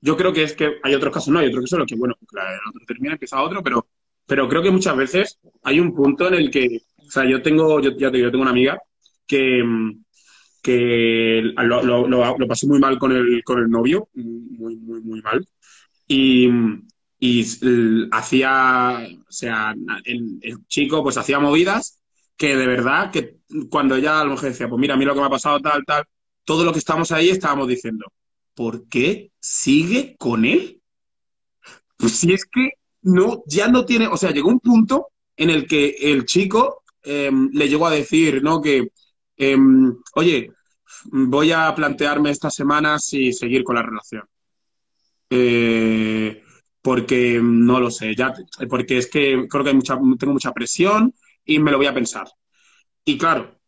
yo creo que es que hay otros casos, no, hay otros casos en los que, bueno, claro, el otro termina, empieza otro, pero, pero creo que muchas veces hay un punto en el que, o sea, yo tengo, yo, ya te digo, yo tengo una amiga que, que lo, lo, lo, lo pasó muy mal con el, con el novio, muy, muy, muy mal. Y, y hacía, o sea, el, el chico pues hacía movidas que de verdad, que cuando ella a lo mejor decía, pues mira, mira lo que me ha pasado, tal, tal, todo lo que estamos ahí estábamos diciendo, ¿por qué sigue con él? Pues si es que no, ya no tiene, o sea, llegó un punto en el que el chico eh, le llegó a decir, ¿no? Que, eh, oye, voy a plantearme esta semana si seguir con la relación. Eh, porque no lo sé, ya, porque es que creo que hay mucha, tengo mucha presión y me lo voy a pensar. Y claro,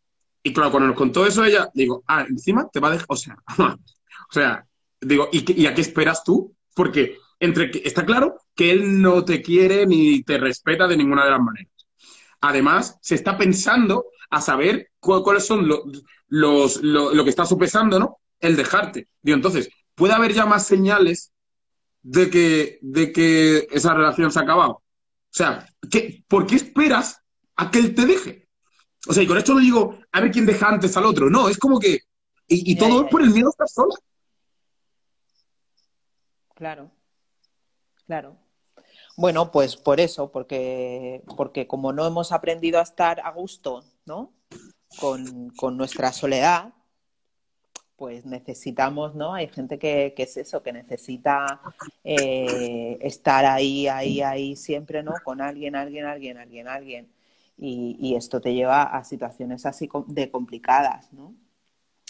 y claro, cuando nos contó eso ella, digo, ah, encima te va a dejar, o sea, o sea, digo, ¿y, y a qué esperas tú? Porque entre que está claro que él no te quiere ni te respeta de ninguna de las maneras. Además, se está pensando a saber cu- cuáles son lo- los, lo, lo que está sopesando, ¿no? El dejarte. Digo, entonces, puede haber ya más señales de que, de que esa relación se ha acabado. O sea, ¿qué, ¿por qué esperas a que él te deje? O sea, y con esto no digo a ver quién deja antes al otro. No, es como que. Y, y todo es por el miedo a estar sola. Claro, claro. Bueno, pues por eso, porque, porque como no hemos aprendido a estar a gusto, ¿no? Con, con nuestra soledad, pues necesitamos, ¿no? Hay gente que, que es eso, que necesita eh, estar ahí, ahí, ahí siempre, ¿no? Con alguien, alguien, alguien, alguien, alguien. Y, y esto te lleva a situaciones así de complicadas, ¿no?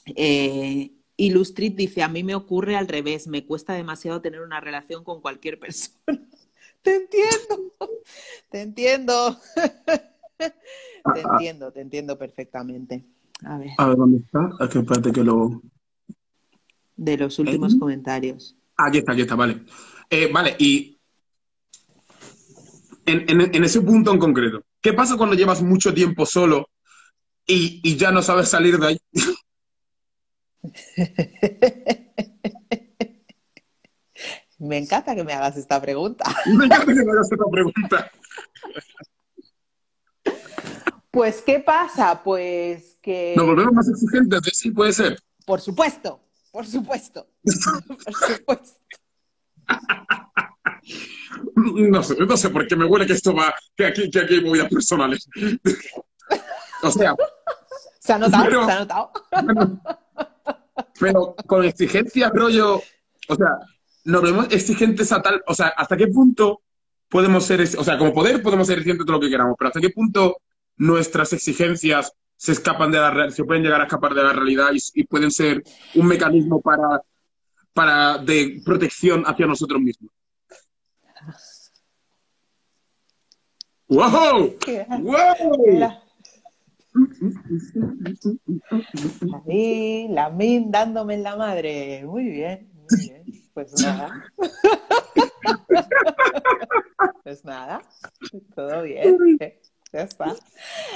Eh, Illustrit dice, a mí me ocurre al revés, me cuesta demasiado tener una relación con cualquier persona. Te entiendo, te entiendo, te entiendo, te entiendo perfectamente. A ver, A ver, ¿dónde está? Aquí, espérate que lo. de los últimos ¿Eh? comentarios. Aquí está, aquí está, vale. Eh, vale, y en, en- en ese punto en concreto, ¿qué pasa cuando llevas mucho tiempo solo y, y ya no sabes salir de ahí? Me encanta que me hagas esta pregunta. Me encanta que me hagas esta pregunta. Pues, ¿qué pasa? Pues que, Nos volvemos más exigentes, ¿eh? sí puede ser. por supuesto, por supuesto, por supuesto. No sé, no sé por qué me huele que esto va, que aquí, que aquí hay movidas personales. O sea, ¿Se ha notado? Pero- ¿Se ha notado? Pero con exigencias, rollo, o sea, nos vemos exigentes a tal, o sea, ¿hasta qué punto podemos ser, o sea, como poder podemos ser exigentes de todo lo que queramos, pero ¿hasta qué punto nuestras exigencias se escapan de la real- se pueden llegar a escapar de la realidad y, y pueden ser un mecanismo para, para de protección hacia nosotros mismos? ¡Wow! Qué- ¡Wow! Ahí, la min dándome en la madre. Muy bien, muy bien. Pues nada. Pues nada, todo bien. Ya está.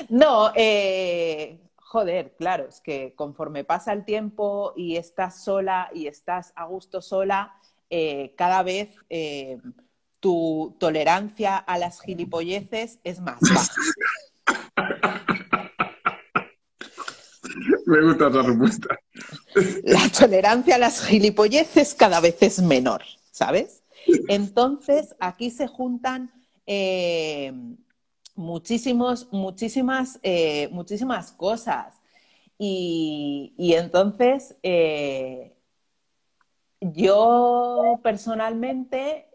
No, eh, joder, claro, es que conforme pasa el tiempo y estás sola y estás a gusto sola, eh, cada vez eh, tu tolerancia a las gilipolleces es más baja. Me gusta esa respuesta. la tolerancia a las gilipolleces cada vez es menor, ¿sabes? Entonces, aquí se juntan eh, muchísimos, muchísimas, eh, muchísimas cosas. Y, entonces, eh, yo personalmente,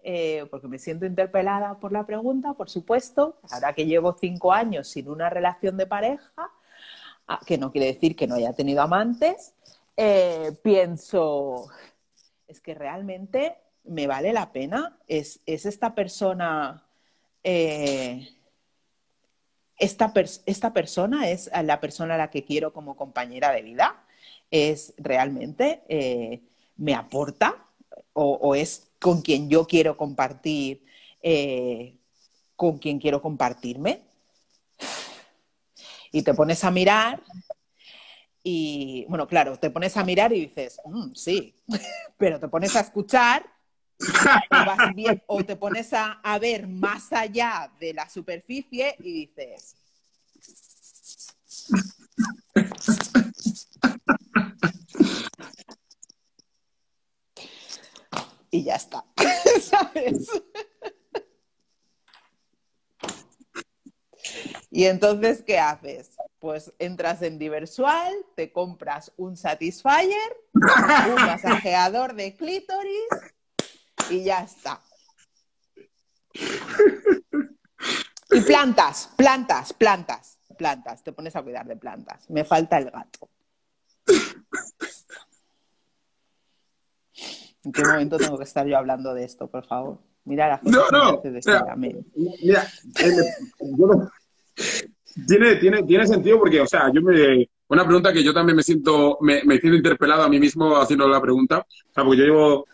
porque me siento interpelada por la pregunta, por supuesto, ahora que llevo cinco años sin una relación de pareja, que no quiere decir que no haya tenido amantes, eh, pienso, es que realmente ¿Me vale la pena? ¿Es, es esta persona... eh, esta, pers- esta persona es la persona a la que quiero como compañera de vida, es realmente, eh, me aporta o, o es con quien yo quiero compartir, con quien quiero compartirme. Y te pones a mirar y, bueno, claro, te pones a mirar y dices, "Mm, sí, pero te pones a escuchar o, vas bien- o te pones a, a ver más allá de la superficie y dices, y ya está, ¿sabes? Y entonces, ¿qué haces? Pues entras en Diversual, te compras un Satisfyer, un masajeador de clítoris y ya está. Y plantas, plantas, plantas, plantas. Te pones a cuidar de plantas. Me falta el gato. ¿En qué momento tengo que estar yo hablando de esto, por favor? Mira la gente No, que hace de sea, Instagram. mira, yo no- tiene, tiene, tiene sentido porque, o sea, yo me. Una pregunta que yo también me siento, me, me siento interpelado a mí mismo haciendo la pregunta. O sea, porque yo llevo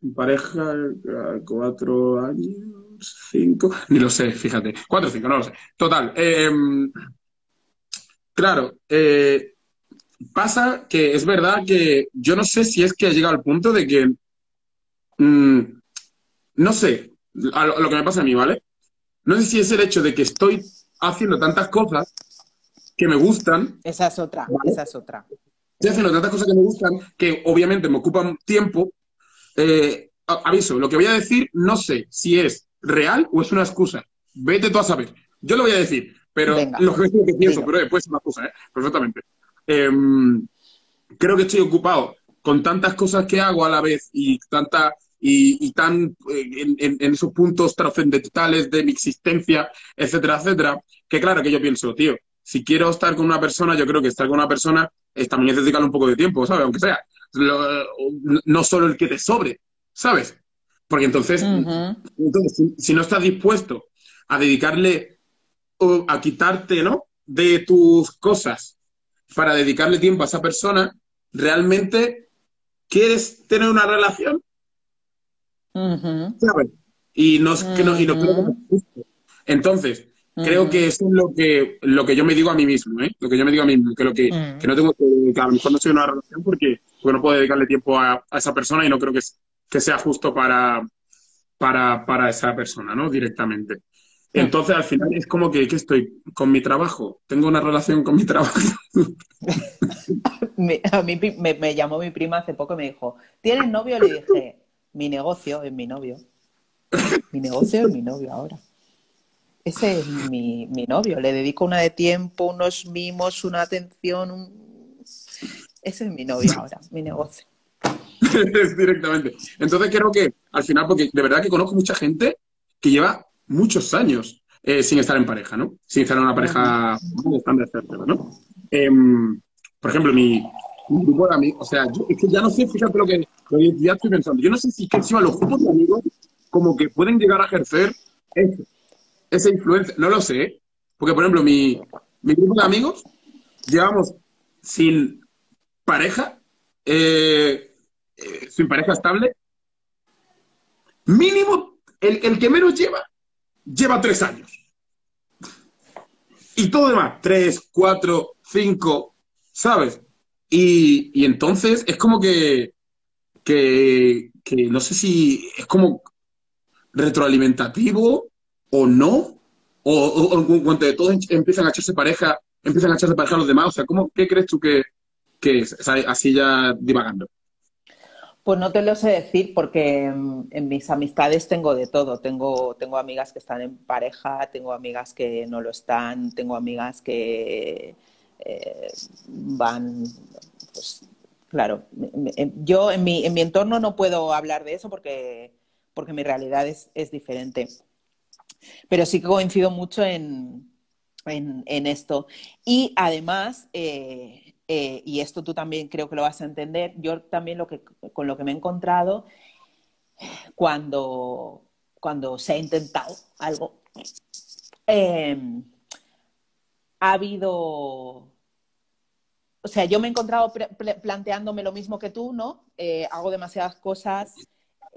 sin pareja eh, cuatro años, cinco, ni lo sé, fíjate. Cuatro o cinco, no lo sé. Total. eh, claro, eh, pasa que es verdad que yo no sé si es que ha llegado al punto de que. mm, no sé, a lo que me pasa a mí, ¿vale? No sé si es el hecho de que estoy haciendo tantas cosas que me gustan, Esa es otra, Vale. esa es otra. estoy haciendo tantas cosas que me gustan, que obviamente me ocupan tiempo. Eh, aviso, lo que voy a decir no sé si es real o es una excusa. Vete tú a saber. Yo lo voy a decir, pero Venga, lo que que pienso, pero después es una excusa, ¿eh? Perfectamente. Em, creo que estoy ocupado con tantas cosas que hago a la vez y tanta y, y tan eh, en, en- en esos puntos trascendentales de mi existencia, etcétera, etcétera, que claro que yo pienso, tío, si quiero estar con una persona, yo creo que estar con una persona es también es dedicarle un poco de tiempo, ¿sabes? Aunque sea, Lo- no solo el que te sobre, ¿sabes? Porque entonces, entonces si, si no estás dispuesto a dedicarle o a quitarte, ¿no? De tus cosas para dedicarle tiempo a esa persona, ¿realmente quieres tener una relación? Y no, es que no, y no creo que no es justo. Entonces, creo que eso es lo que, lo que yo me digo a mí mismo, ¿eh? Lo que yo me digo a mí mismo, que, lo que, que no tengo que, a lo mejor no soy una relación porque, porque no puedo dedicarle tiempo a, a esa persona y no creo que, que sea justo para, para, para esa persona, ¿no? Directamente. Entonces, al final es como que, que estoy con mi trabajo, tengo una relación con mi trabajo. A mí me, me llamó mi prima hace poco y me dijo, ¿tienes novio? Le dije, mi negocio es mi novio. Mi negocio es mi novio ahora. Ese es mi, mi novio. Le dedico una de tiempo, unos mimos, una atención. un- Ese es mi novio ahora, mi negocio. Directamente. Entonces creo que al final, porque de verdad que conozco mucha gente que lleva muchos años eh, sin estar en pareja, ¿no? Sin estar en una pareja ¿no? Em, por ejemplo, mi, mi grupo de amigos, o sea, yo, es que ya no sé, fíjate lo que, que ya estoy pensando, yo no sé si es que encima los grupos de amigos como que pueden llegar a ejercer eso, esa influencia, no lo sé, porque por ejemplo, mi, mi grupo de amigos llevamos sin pareja, eh, eh, sin pareja estable, mínimo, el, el que menos lleva, lleva tres años. Y todo demás, tres, cuatro, cinco, ¿sabes? Y, y entonces es como que, que, que no sé si es como retroalimentativo o no, o, en cuanto de todos empiezan a echarse pareja, empiezan a echarse pareja los demás, o sea, ¿cómo, ¿qué crees tú que, que es? Así ya divagando. Pues no te lo sé decir porque mm, en mis amistades tengo de todo. Tengo, tengo amigas que están en pareja, tengo amigas que no lo están, tengo amigas que eh, van, pues claro, me- yo en mi, en mi entorno no puedo hablar de eso porque, porque mi realidad es, es diferente. Pero sí que coincido mucho en, en, esto. Y además, eh, eh, y esto tú también creo que lo vas a entender, yo también lo que, con lo que me he encontrado cuando, cuando se ha intentado algo, ha habido o sea, yo me he encontrado planteándome lo mismo que tú, ¿no? Eh, hago demasiadas cosas.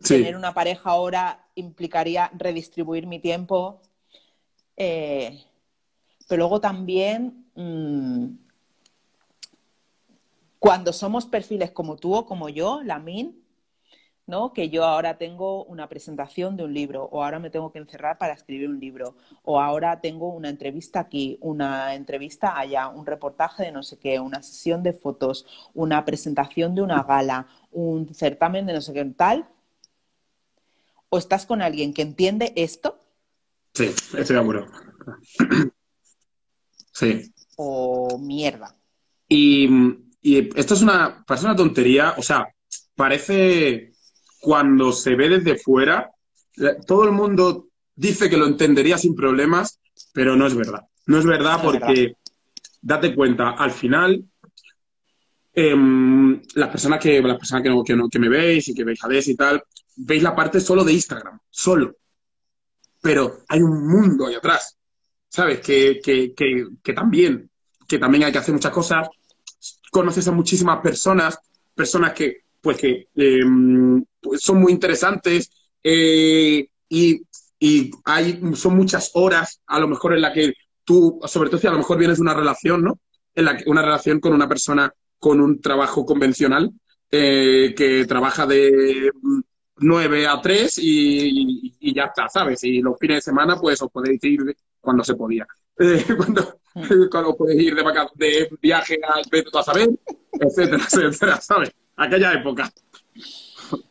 Tener una pareja ahora implicaría redistribuir mi tiempo. Eh, pero luego también, mm, cuando somos perfiles como tú o como yo, la MIN, ¿no? Que yo ahora tengo una presentación de un libro, o ahora me tengo que encerrar para escribir un libro, o ahora tengo una entrevista aquí, una entrevista allá, un reportaje de no sé qué, una sesión de fotos, una presentación de una gala, un certamen de no sé qué tal. O estás con alguien que entiende esto. Sí, estoy de acuerdo. Sí. O mierda. Y, esto es una, parece una tontería, o sea, parece cuando se ve desde fuera, todo el mundo dice que lo entendería sin problemas, pero no es verdad. No es verdad porque, date cuenta, al final, em, las personas, que, las personas que, que, me veis y que veis a y tal, veis la parte solo de Instagram, solo. Pero hay un mundo ahí atrás, ¿sabes? Que, que también, que también hay que hacer muchas cosas. Conoces a muchísimas personas, personas que pues que em, pues son muy interesantes eh, y, hay, son muchas horas a lo mejor en la que tú, sobre todo si a lo mejor vienes de una relación, ¿no? En la que, una relación con una persona con un trabajo convencional eh, que trabaja de 9 a 3 y, ya está, ¿sabes? Y los fines de semana pues os podéis ir cuando se podía. Eh, cuando, cuando podéis ir de, de viaje a, a saber, etcétera, etcétera, ¿sabes? Aquella época,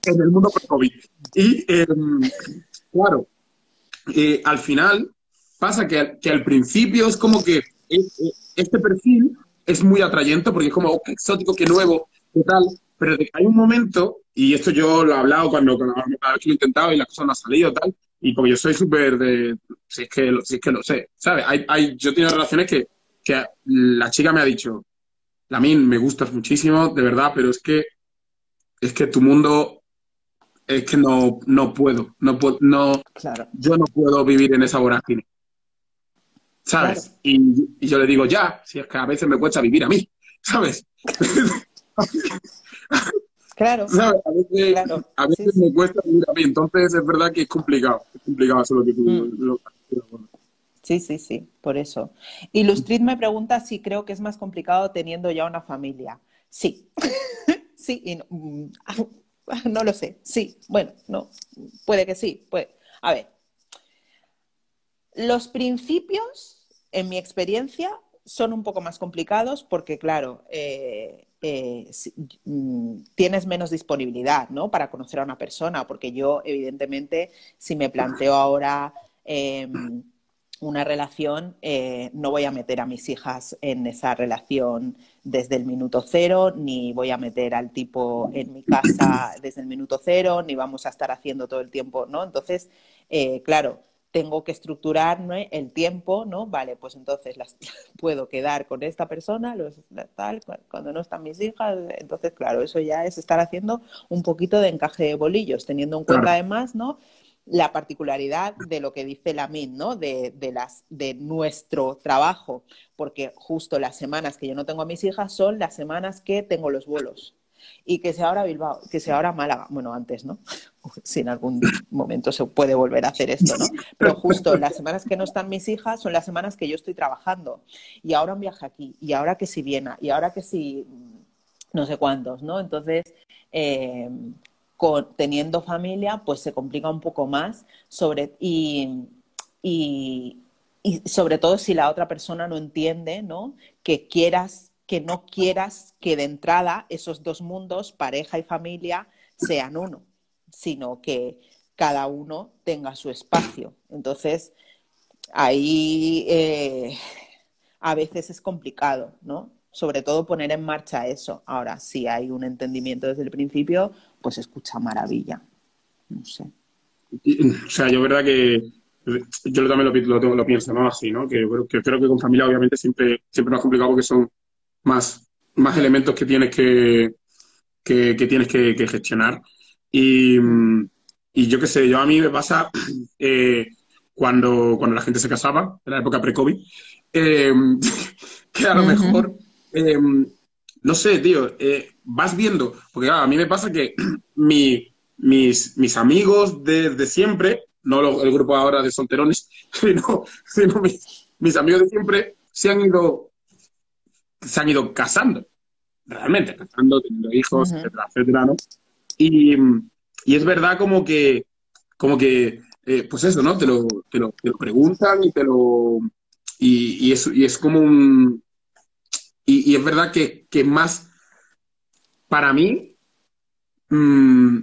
en el mundo pre-COVID. Y em, claro, eh, al final pasa que, al principio es como que este perfil es muy atrayente porque es como, oh, qué exótico, qué nuevo, qué tal. Pero hay un momento, y esto yo lo he hablado cuando, cuando lo he intentado y las cosas no han salido, tal, y como yo soy súper de, si es, que, si es que lo sé, ¿sabes? Hay, hay, yo he tenido relaciones que, que la chica me ha dicho, Lamin, me gustas muchísimo, de verdad, pero es que es que tu mundo es que no, no puedo, no puedo, no, yo no puedo vivir en esa vorágine. ¿Sabes? Y, yo le digo, ya, si es que a veces me cuesta vivir a mí, ¿sabes? Claro. A veces, me cuesta vivir a mí, entonces es verdad que es complicado, es complicado eso lo que tú... Mm. Sí, sí, sí, por eso. Y Lustrid me pregunta si creo que es más complicado teniendo ya una familia. Sí. sí y mm, no, lo sé. Sí, bueno, no, puede que sí. Puede. A ver, los principios, en mi experiencia, son un poco más complicados porque, claro, eh, eh, mm, tienes menos disponibilidad, ¿no? Para conocer a una persona, porque yo, evidentemente, si me planteo ahora em, una relación, eh, no voy a meter a mis hijas en esa relación desde el minuto cero, ni voy a meter al tipo en mi casa desde el minuto cero, ni vamos a estar haciendo todo el tiempo, ¿no? Entonces, eh, claro, tengo que estructurar el tiempo, ¿no? Vale, pues entonces las, puedo quedar con esta persona, tal, cuando no están mis hijas, entonces, claro, eso ya es estar haciendo un poquito de encaje de bolillos, teniendo en cuenta además, ¿no? La particularidad de lo que dice la MIN, ¿no? De, las, de nuestro trabajo, porque justo las semanas que yo no tengo a mis hijas son las semanas que tengo los vuelos. Y que sea ahora Bilbao, que sea ahora Málaga, bueno, antes, ¿no? Si en algún momento se puede volver a hacer esto, ¿no? Pero justo las semanas que no están mis hijas son las semanas que yo estoy trabajando. Y ahora un viaje aquí, y ahora que si Viena, y ahora que si no sé cuántos, ¿no? Entonces, eh, teniendo familia, pues se complica un poco más sobre, y, y, sobre todo si la otra persona no entiende, ¿no? Que quieras, que no quieras que de entrada esos dos mundos, pareja y familia, sean uno, sino que cada uno tenga su espacio. Entonces, ahí eh, a veces es complicado, ¿no? Sobre todo poner en marcha eso. Ahora, si hay un entendimiento desde el principio, pues escucha maravilla. No sé. o sea, yo verdad que yo también lo, lo, pienso, ¿no? Así, ¿no? Que, que, creo que con familia obviamente siempre, siempre más complicado porque son más, más elementos que tienes que, que, tienes que, gestionar. Y, y yo qué sé, yo a mí me pasa eh, cuando, cuando la gente se casaba, en la época pre-COVID, eh, que a lo mejor, eh, no sé, tío, vas viendo, porque a mí me pasa que mi, mis, mis amigos de, de siempre, no el grupo ahora de solterones, sino, sino mis, mis amigos de siempre se han ido se han ido casando, realmente, casando, teniendo hijos, etcétera, etcétera, ¿no? Y, y, es verdad como que, como que, eh, pues eso, ¿no? Te lo, te lo, te lo, preguntan y te lo... Y, y, es, y es como un... Y, es verdad que, que, más, para mí, mmm,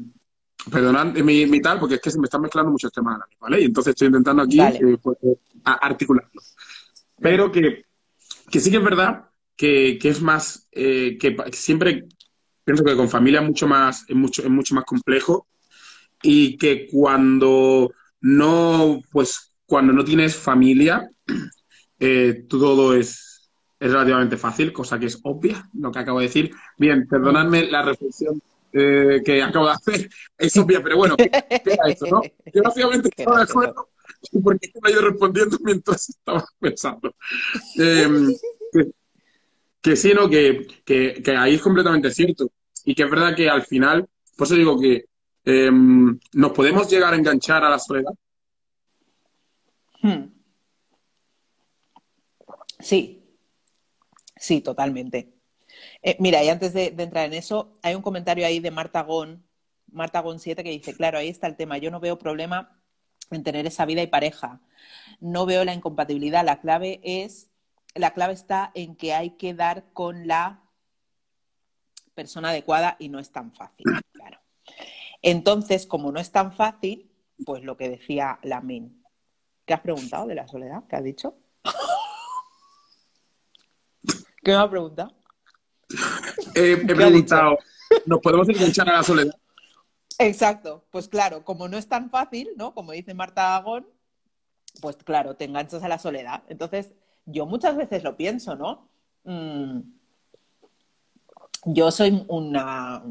perdonad mi, mi, tal, porque es que se me están mezclando muchos temas, ¿vale? Y entonces estoy intentando aquí eh, pues, articularlo. Pero que, que sí que es verdad que, es más, eh, que siempre pienso que con familia es mucho más, es mucho, es mucho más complejo y que cuando no, pues cuando no tienes familia, eh, todo es, es relativamente fácil, cosa que es obvia, lo que acabo de decir. Bien, perdonadme la reflexión eh, que acabo de hacer, es obvia, pero bueno, queda eso, ¿no? Yo básicamente estaba de acuerdo porque me he ido respondiendo mientras estaba pensando. Que sí, ¿no? Que, ahí es completamente cierto. Y que es verdad que al final, por eso digo que em, nos podemos llegar a enganchar a la soledad. Hmm. Sí, sí, totalmente. Eh, mira, y antes de, entrar en eso, hay un comentario ahí de Marta Gon, Marta Gon 7, que dice, claro, ahí está el tema, yo no veo problema en tener esa vida y pareja, no veo la incompatibilidad, la clave es la clave está en que hay que dar con la persona adecuada y no es tan fácil, claro. Entonces, como no es tan fácil, pues lo que decía Lamin. ¿Qué has preguntado de la soledad? ¿Qué has dicho? ¿Qué me has preguntado? he preguntado, ¿nos podemos enganchar a la soledad? Exacto, pues claro, como no es tan fácil, ¿no? Como dice Marta Agón, pues claro, te enganchas a la soledad. Entonces, yo muchas veces lo pienso, ¿no? Mm, yo soy una...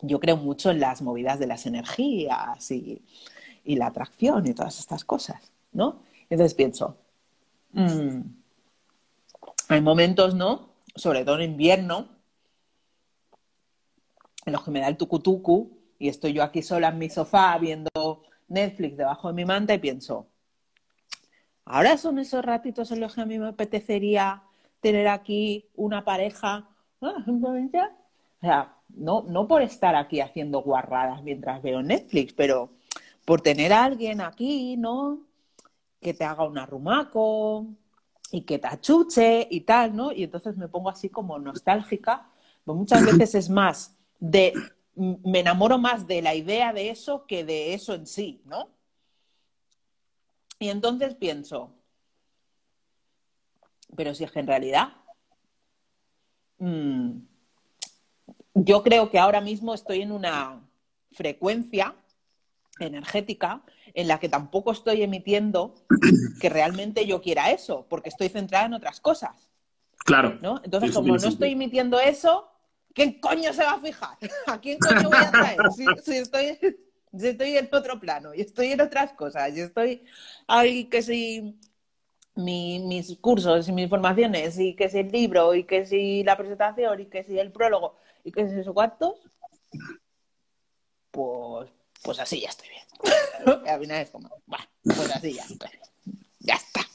Yo creo mucho en las movidas de las energías y, la atracción y todas estas cosas, ¿no? Entonces pienso, mm, hay momentos, ¿no? Sobre todo en invierno, en los que me da el tucutucu y estoy yo aquí sola en mi sofá viendo Netflix debajo de mi manta y pienso, Ahora son esos ratitos en los que a mí me apetecería tener aquí una pareja. Ah, o sea, no, no por estar aquí haciendo guarradas mientras veo Netflix, pero por tener a alguien aquí, ¿no? Que te haga un arrumaco y que te achuche y tal, ¿no? Y entonces me pongo así como nostálgica. Pues muchas veces es más de, me enamoro más de la idea de eso que de eso en sí, ¿no? Y entonces pienso, pero si es que en realidad, mm, yo creo que ahora mismo estoy en una frecuencia energética en la que tampoco estoy emitiendo que realmente yo quiera eso, porque estoy centrada en otras cosas. Claro. ¿no? Entonces, como no estoy emitiendo eso, ¿quién coño se va a fijar? ¿A quién coño voy a traer? si estoy estoy en otro plano y estoy en otras cosas y estoy ahí que si mis cursos y mis formaciones y que si el libro y que si la presentación y que si el prólogo y que si eso cuántos, pues, pues así ya estoy bien. y al final es como, bueno, pues así ya estoy Ya está.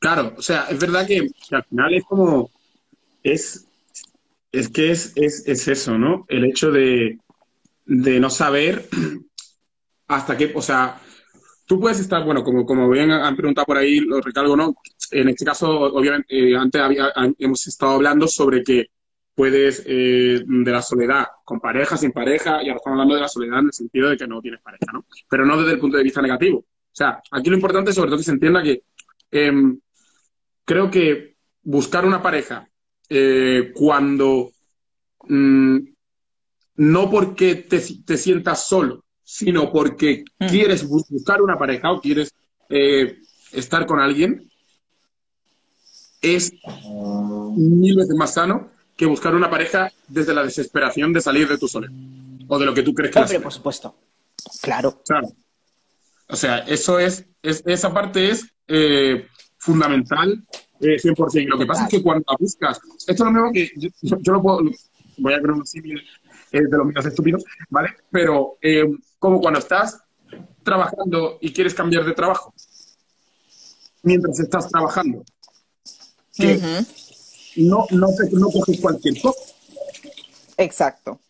Claro, o sea, es verdad que, al final es como, es, es que es, es, es eso, ¿no? El hecho de, de no saber hasta qué, o sea, tú puedes estar, bueno, como, como bien han preguntado por ahí, lo recalco, ¿no? En este caso, obviamente, eh, antes hemos estado hablando sobre que puedes, eh, de la soledad, con pareja, sin pareja, y ahora estamos hablando de la soledad en el sentido de que no tienes pareja, ¿no? Pero no desde el punto de vista negativo. O sea, aquí lo importante es sobre todo que se entienda que em, creo que buscar una pareja eh, cuando mm, no porque te, sientas solo, sino porque mm. quieres buscar una pareja o quieres eh, estar con alguien, es mil veces más sano que buscar una pareja desde la desesperación de salir de tu soledad. o de lo que tú crees que Hombre, por supuesto. Claro. Claro. O sea, eso es, es esa parte es eh, fundamental eh, 100%. Y lo que pasa es que cuando la buscas, esto es lo mismo que yo, lo puedo, voy a crear un símil eh, de los míos estúpidos, ¿vale? Pero eh, como cuando estás trabajando y quieres cambiar de trabajo, mientras estás trabajando, que. No, no, no coges cualquier cosa. Exacto.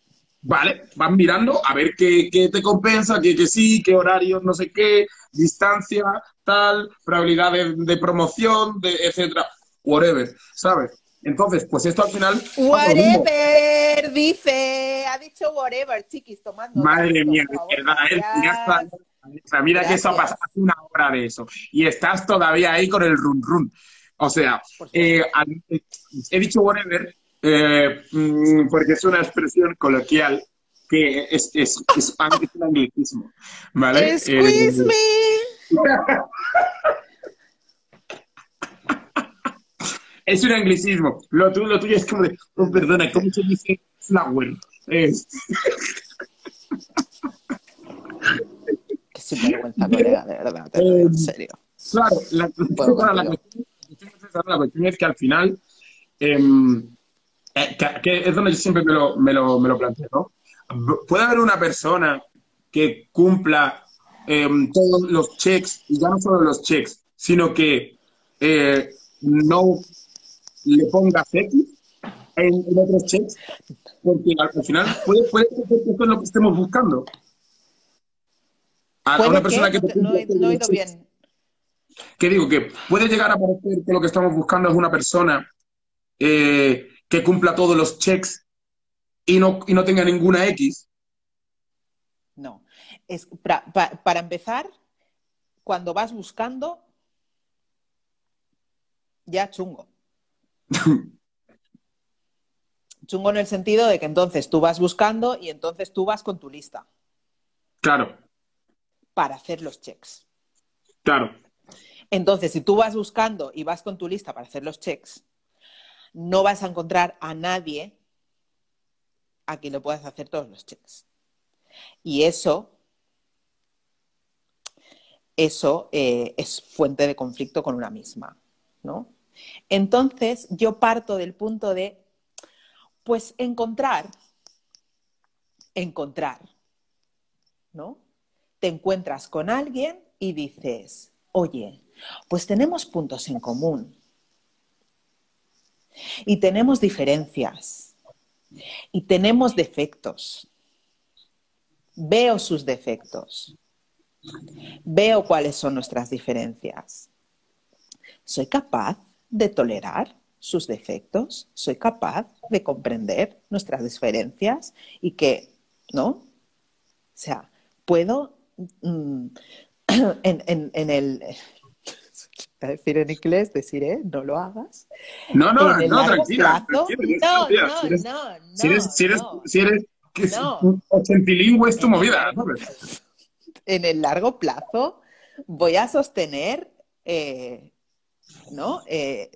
Vale, van mirando a ver qué, qué te compensa, qué, qué sí, qué horarios, no sé qué, distancia, tal, probabilidades de promoción, de etcétera, whatever, ¿sabes? Entonces, pues esto al final. Whatever, dice. Ha dicho whatever, chiquis, tomando. Madre mía, de verdad. Alexa, Mira que eso ha pasado hace una hora de eso. Y estás todavía ahí con el run run. O sea, eh, eh, he dicho whatever eh, mm, porque es una expresión coloquial que es, es, es, es un anglicismo. ¿Vale? Squeeze Eh, me. es un anglicismo. Lo, tu- lo tuyo es como de, oh, perdona, ¿cómo se dice flower? Es- Qué sinvergüenza, colega, de verdad. te lo digo, en serio. Claro, la, bueno, la. La cuestión es esa, la cuestión es que al final, em, eh, que, que es donde yo siempre me lo, me lo, me lo planteo, ¿no? Puede haber una persona que cumpla em, todos los checks, y ya no solo los checks, sino que eh, no le pongas X en, en otros checks, porque al, al final puede, puede ser que esto es lo que estemos buscando. A, a ¿Puede una persona que No, te he, no oído bien. Que digo que puede llegar a parecer que lo que estamos buscando es una persona eh, que cumpla todos los checks y no, y no tenga ninguna X. No. Es, pra- pa- para empezar, cuando vas buscando, ya chungo. Chungo en el sentido de que entonces tú vas buscando y entonces tú vas con tu lista Claro, para hacer los checks. claro, Entonces, si tú vas buscando y vas con tu lista para hacer los checks, no vas a encontrar a nadie a quien le puedas hacer todos los checks. Y eso, eso eh, es fuente de conflicto con una misma, ¿no? Entonces, yo parto del punto de, pues, encontrar, encontrar, ¿no? Te encuentras con alguien y dices, oye, pues tenemos puntos en común y tenemos diferencias y tenemos defectos. Veo sus defectos. Veo cuáles son nuestras diferencias. ¿Soy capaz de tolerar sus defectos? ¿Soy capaz de comprender nuestras diferencias y que, ¿no? O sea, puedo mm, en, en- en el... Decir en inglés, decir, ¿eh? No lo hagas. No, no, en no, tranquila. No, no, Si eres- no, Si eres, si eres, no. si eres que es No. tu movida, ¿sabes? en el largo plazo voy a sostener, eh, ¿no? Eh,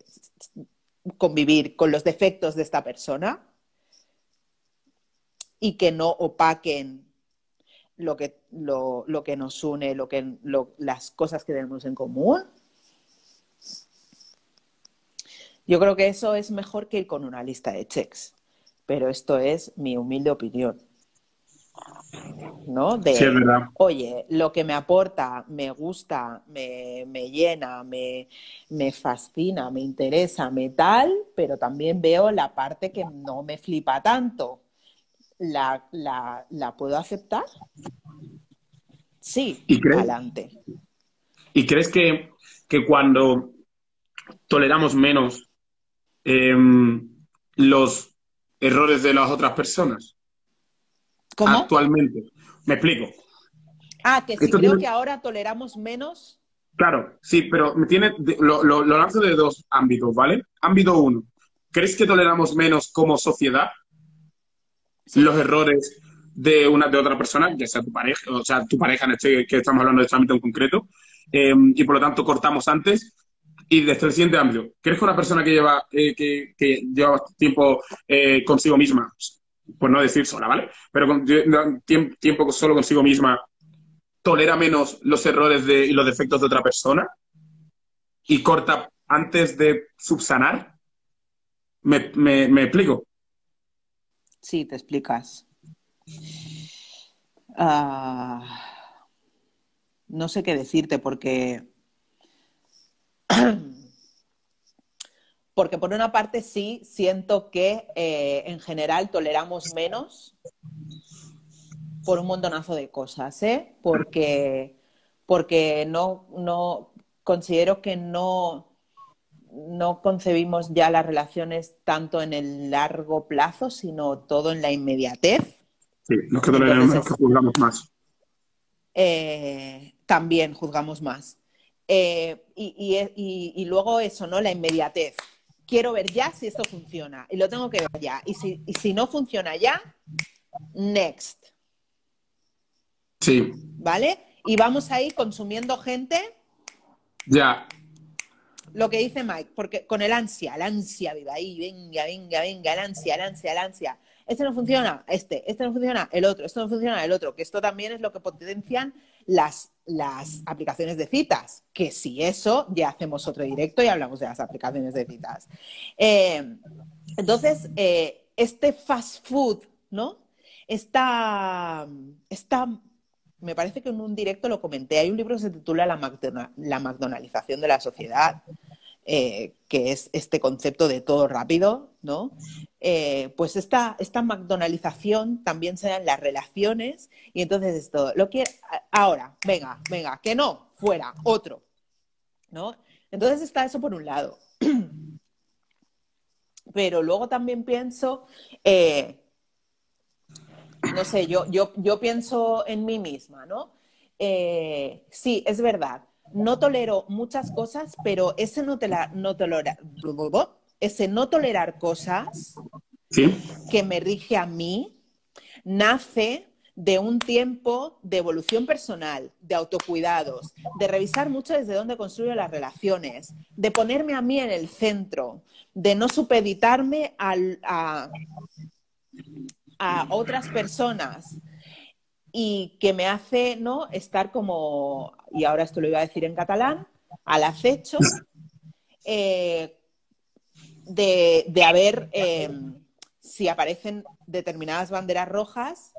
convivir con los defectos de esta persona y que no opaquen lo que, lo, lo que nos une, lo que, lo- las cosas que tenemos en común. Yo creo que eso es mejor que ir con una lista de checks, pero esto es mi humilde opinión. ¿No? De, Sí, es verdad. oye, lo que me aporta, me gusta, me, me llena, me, me fascina, me interesa, me tal, pero también veo la parte que no me flipa tanto. ¿La, la, la puedo aceptar? Sí, ¿Y crees? adelante. ¿Y crees que, que cuando toleramos menos em, los errores de las otras personas ¿Cómo? actualmente? Me explico. Ah, que Esto creo tiene- que ahora toleramos menos. Claro, sí, pero me tiene, lo, lo, lo lanzo de dos ámbitos, ¿vale? Ámbito uno. ¿Crees que toleramos menos como sociedad los errores de una de otra persona, ya sea tu pareja, o sea, tu pareja en este que estamos hablando de este ámbito en concreto, eh, y por lo tanto cortamos antes? Y desde el siguiente ámbito, ¿crees que una persona que lleva, eh, que, lleva tiempo eh, consigo misma, por no decir sola, ¿vale? Pero tiempo solo consigo misma, tolera menos los errores de, y los defectos de otra persona y corta antes de subsanar. ¿Me, me, explico? Sí, te explicas. Ah, no sé qué decirte porque porque por una parte sí siento que eh, en general toleramos menos por un montonazo de cosas, ¿eh? Porque, porque no, no considero que no, no concebimos ya las relaciones tanto en el largo plazo, sino todo en la inmediatez. Sí, no es que toleremos, que juzgamos más. Eh, también juzgamos más. Eh, y, y, luego eso, ¿no? La inmediatez quiero ver ya si esto funciona y lo tengo que ver ya. Y si, si no funciona ya, next. Sí. ¿Vale? Y vamos a ir consumiendo gente. Ya. Lo que dice Mike, porque con el ansia, el ansia viva ahí, venga, venga, venga, el ansia, el ansia, el ansia. Este no funciona, este, este no funciona, el otro, esto no funciona, el otro, que esto también es lo que potencian las, las aplicaciones de citas, que si eso, ya hacemos otro directo y hablamos de las aplicaciones de citas. Eh, entonces, eh, este fast food, ¿no? Está, está, me parece que en un directo lo comenté, hay un libro que se titula La, McDonaldización de la sociedad, eh, que es este concepto de todo rápido, ¿no? Eh, pues esta, esta McDonaldización también se da en las relaciones y entonces esto, lo quiere, ahora, venga, venga, que no, fuera, otro, ¿no? Entonces está eso por un lado. Pero luego también pienso, eh, no sé, yo, yo, yo pienso en mí misma, ¿no? sí, es verdad, no tolero muchas cosas, pero ese no, te la, no tolera, ese no tolerar cosas que me rige a mí nace de un tiempo de evolución personal, de autocuidados, de revisar mucho desde dónde construyo las relaciones, de ponerme a mí en el centro, de no supeditarme a, a otras personas, y que me hace ¿no? estar como, y ahora esto lo iba a decir en catalán, al acecho eh, de, de, haber, eh, si aparecen determinadas banderas rojas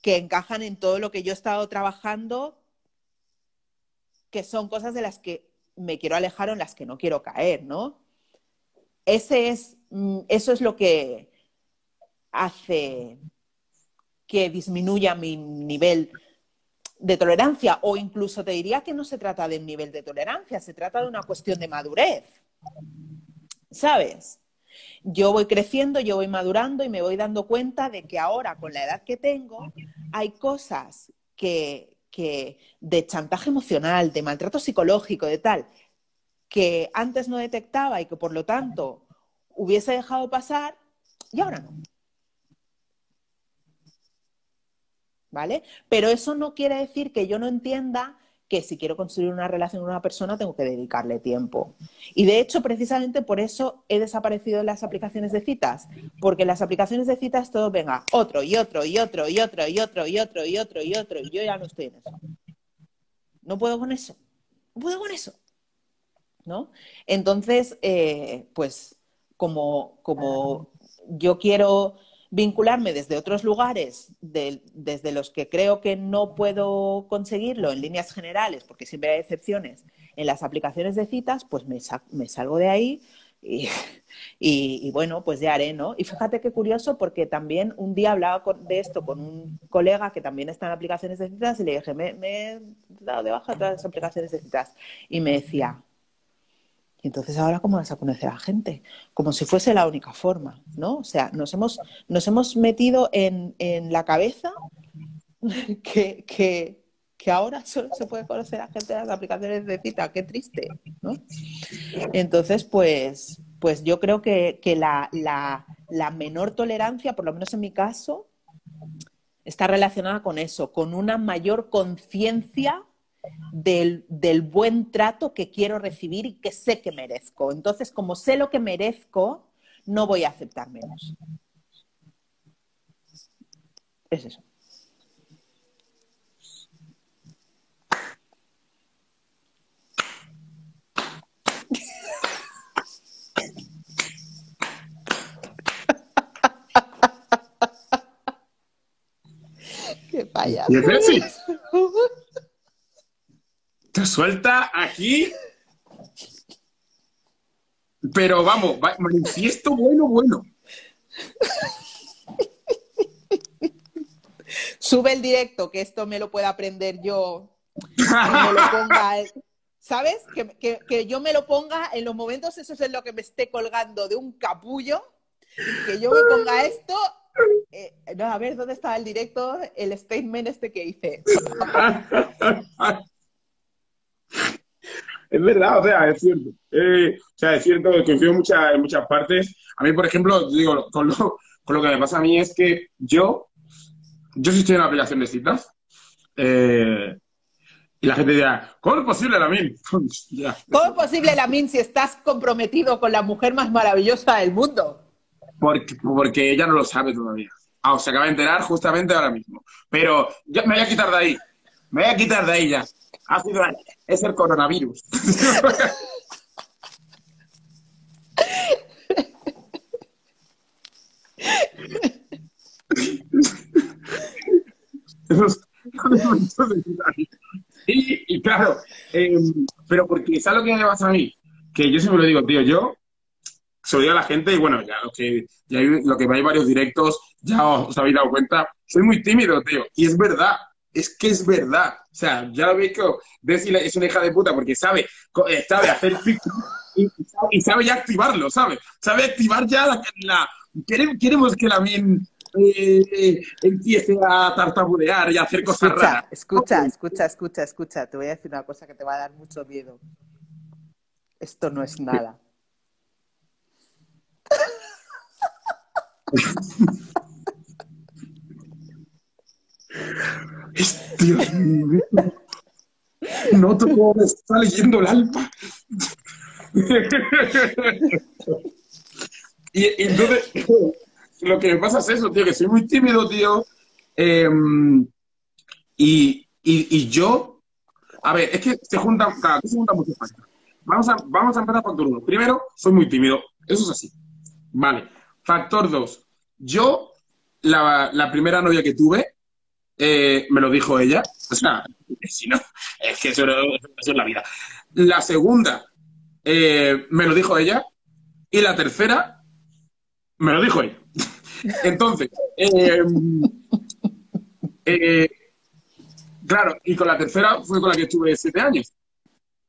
que encajan en todo lo que yo he estado trabajando, que son cosas de las que me quiero alejar o en las que no quiero caer, ¿no? Ese es, mm, eso es lo que hace que disminuya mi nivel de tolerancia o incluso te diría que no se trata de un nivel de tolerancia, se trata de una cuestión de madurez. ¿Sabes? Yo voy creciendo, yo voy madurando y me voy dando cuenta de que ahora, con la edad que tengo, hay cosas que, que de chantaje emocional, de maltrato psicológico, de tal, que antes no detectaba y que por lo tanto hubiese dejado pasar y ahora no. ¿vale? Pero eso no quiere decir que yo no entienda que si quiero construir una relación con una persona tengo que dedicarle tiempo. Y de hecho, precisamente por eso he desaparecido las aplicaciones de citas, porque las aplicaciones de citas todo venga, otro y otro y otro y otro y otro y otro y otro y otro, y yo ya no estoy en eso. No puedo con eso, no puedo con eso. ¿No? Entonces, eh, pues como, como yo quiero vincularme desde otros lugares, desde los que creo que no puedo conseguirlo en líneas generales, porque siempre hay excepciones, en las aplicaciones de citas, pues me, salgo de ahí y, bueno, pues ya haré, ¿no? Y fíjate qué curioso, porque también un día hablaba de esto con un colega que también está en aplicaciones de citas y le dije, me, me he dado de baja todas las aplicaciones de citas. Y me decía, entonces ahora cómo vas a conocer a la gente, como si fuese la única forma, ¿no? O sea, nos hemos, nos hemos metido en, la cabeza que, que, ahora solo se puede conocer a gente de las aplicaciones de cita, qué triste, ¿no? Entonces, pues, pues yo creo que, la, la menor tolerancia, por lo menos en mi caso, está relacionada con eso, con una mayor conciencia del, buen trato que quiero recibir y que sé que merezco. Entonces, como sé lo que merezco, no voy a aceptar menos. Es eso. Qué. Suelta aquí. Pero vamos, va- manifiesto bueno, bueno. Sube el directo, que esto me lo pueda aprender yo. me lo ponga. ¿Sabes? Que, que- que yo me lo ponga en los momentos esos en los que me esté colgando de un capullo, que yo me ponga esto. eh, no, a ver, ¿dónde estaba el directo? El statement este que hice. Es verdad, o sea, es cierto. Eh, o sea, es cierto, coincido en muchas, en muchas partes. A mí, por ejemplo, digo, con lo, con lo que me pasa a mí es que yo, yo sí estoy en una aplicación de citas. eh, y la gente dirá, ¿cómo es posible, Lamin? Ya. ¿Cómo es posible, Lamin, si estás comprometido con la mujer más maravillosa del mundo? Porque, porque ella no lo sabe todavía. Ah, se acaba de enterar justamente ahora mismo. Pero ya me voy a quitar de ahí. Me voy a quitar de ahí ya. Ha sido, es el coronavirus. Y, claro, eh, pero porque ¿sabes lo que me pasa a mí? Que yo siempre lo digo, tío, yo digo a la gente y bueno, ya lo que, ya lo que hay varios directos, ya os habéis dado cuenta, soy muy tímido, tío, y es verdad, es que es verdad, o sea, ya lo veis que Desi es una hija de puta porque sabe, eh, sabe hacer y, y sabe- ya activarlo, ¿sabe? Sabe activar ya la... la queremos, queremos que la bien eh, empiece a tartamudear y a hacer cosas Escucha, raras. escucha, escucha, escucha, escucha. Te voy a decir una cosa que te va a dar mucho miedo. Esto no es nada. Dios mío. Noto cómo me está leyendo el alma. y, entonces, lo que me pasa es eso, tío, que soy muy tímido, tío. Eh, y, y, y yo, a ver, es que se juntan, factores. Vamos a, vamos a empezar factor uno. Primero, soy muy tímido. Eso es así. Vale. Factor dos. Yo, la, la primera novia que tuve, eh, me lo dijo ella. O sea, si no, es que eso, eso es la vida. La segunda, eh, me lo dijo ella. Y la tercera, me lo dijo ella. Entonces, eh, eh, claro, y con la tercera fue con la que estuve siete años.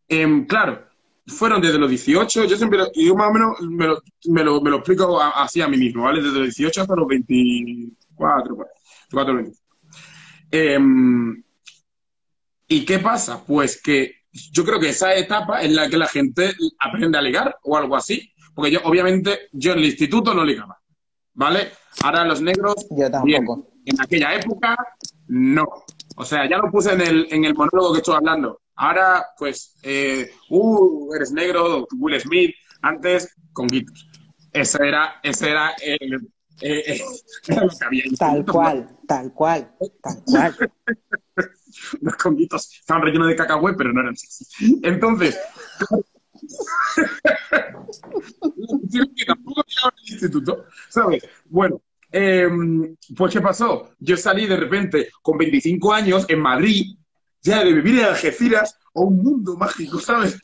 Em, claro, fueron desde los 18, yo siempre, yo más o menos me lo, me lo, me lo explico así a mí mismo, ¿vale? Desde los 18 hasta los 24, pues, 24, 25. Em, ¿Y qué pasa? Pues que yo creo que esa etapa en la que la gente aprende a ligar o algo así, porque yo, obviamente, yo en el instituto no ligaba, ¿vale? Ahora los negros, Yo tampoco. bien. En aquella época, no. O sea, ya lo puse en el, en el monólogo que estoy hablando. Ahora, pues, eh, uh, eres negro, Will Smith, antes, con guitos. Ese era, ese era el, eh, eh. Tal cual, tal cual, tal cual. Los conguitos estaban rellenos de cacahuete, pero no eran sexy. Entonces, que tampoco llegaba al instituto, ¿sabes? Bueno, eh, pues ¿qué pasó? Yo salí de repente con 25 años en Madrid, ya de vivir en Algeciras, a un mundo mágico, ¿sabes?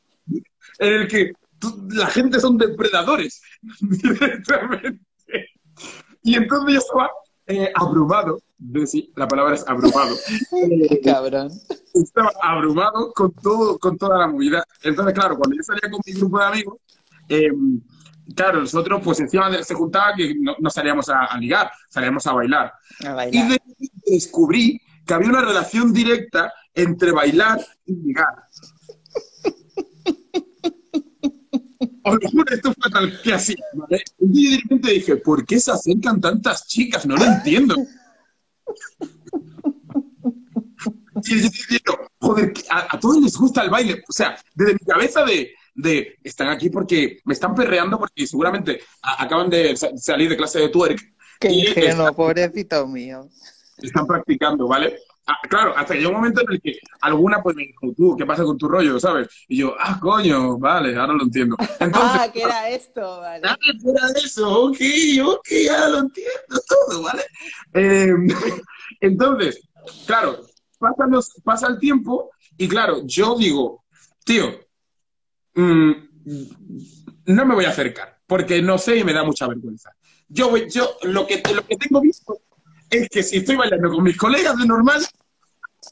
En el que la gente son depredadores, directamente. Y entonces yo estaba eh, abrumado, de- sí, la palabra es abrumado. Eh, Cabrón. estaba abrumado con todo, con toda la movida. Entonces, claro, cuando yo salía con mi grupo de amigos, eh, claro, nosotros, pues encima de- se juntaba que no, no salíamos a, a ligar, salíamos a bailar. A Y de- descubrí que había una relación directa entre bailar y ligar. Os lo juro, esto fue tal que así, ¿vale? Un día de repente dije, ¿por qué se acercan tantas chicas? No lo entiendo. Y yo digo, joder, a, a todos les gusta el baile. O sea, desde mi cabeza de, de están aquí porque me están perreando porque seguramente a- acaban de sa- salir de clase de twerk. Qué Y ingenuo, pobrecito mío. están practicando, ¿vale? Ah, claro, hasta que llegó un momento en el que alguna pues me dijo, tú, ¿qué pasa con tu rollo, sabes? Y yo, ah, coño, vale, ahora lo entiendo. ah, ¿qué era esto? Vale. Ah, ¿qué era eso? Ok, ok, ya lo entiendo todo, ¿vale? Em, entonces, claro, pasa, pasa el tiempo y claro, yo digo, tío, mm, no me voy a acercar porque no sé y me da mucha vergüenza. Yo, yo lo, que, lo que tengo visto es que si estoy bailando con mis colegas de normal,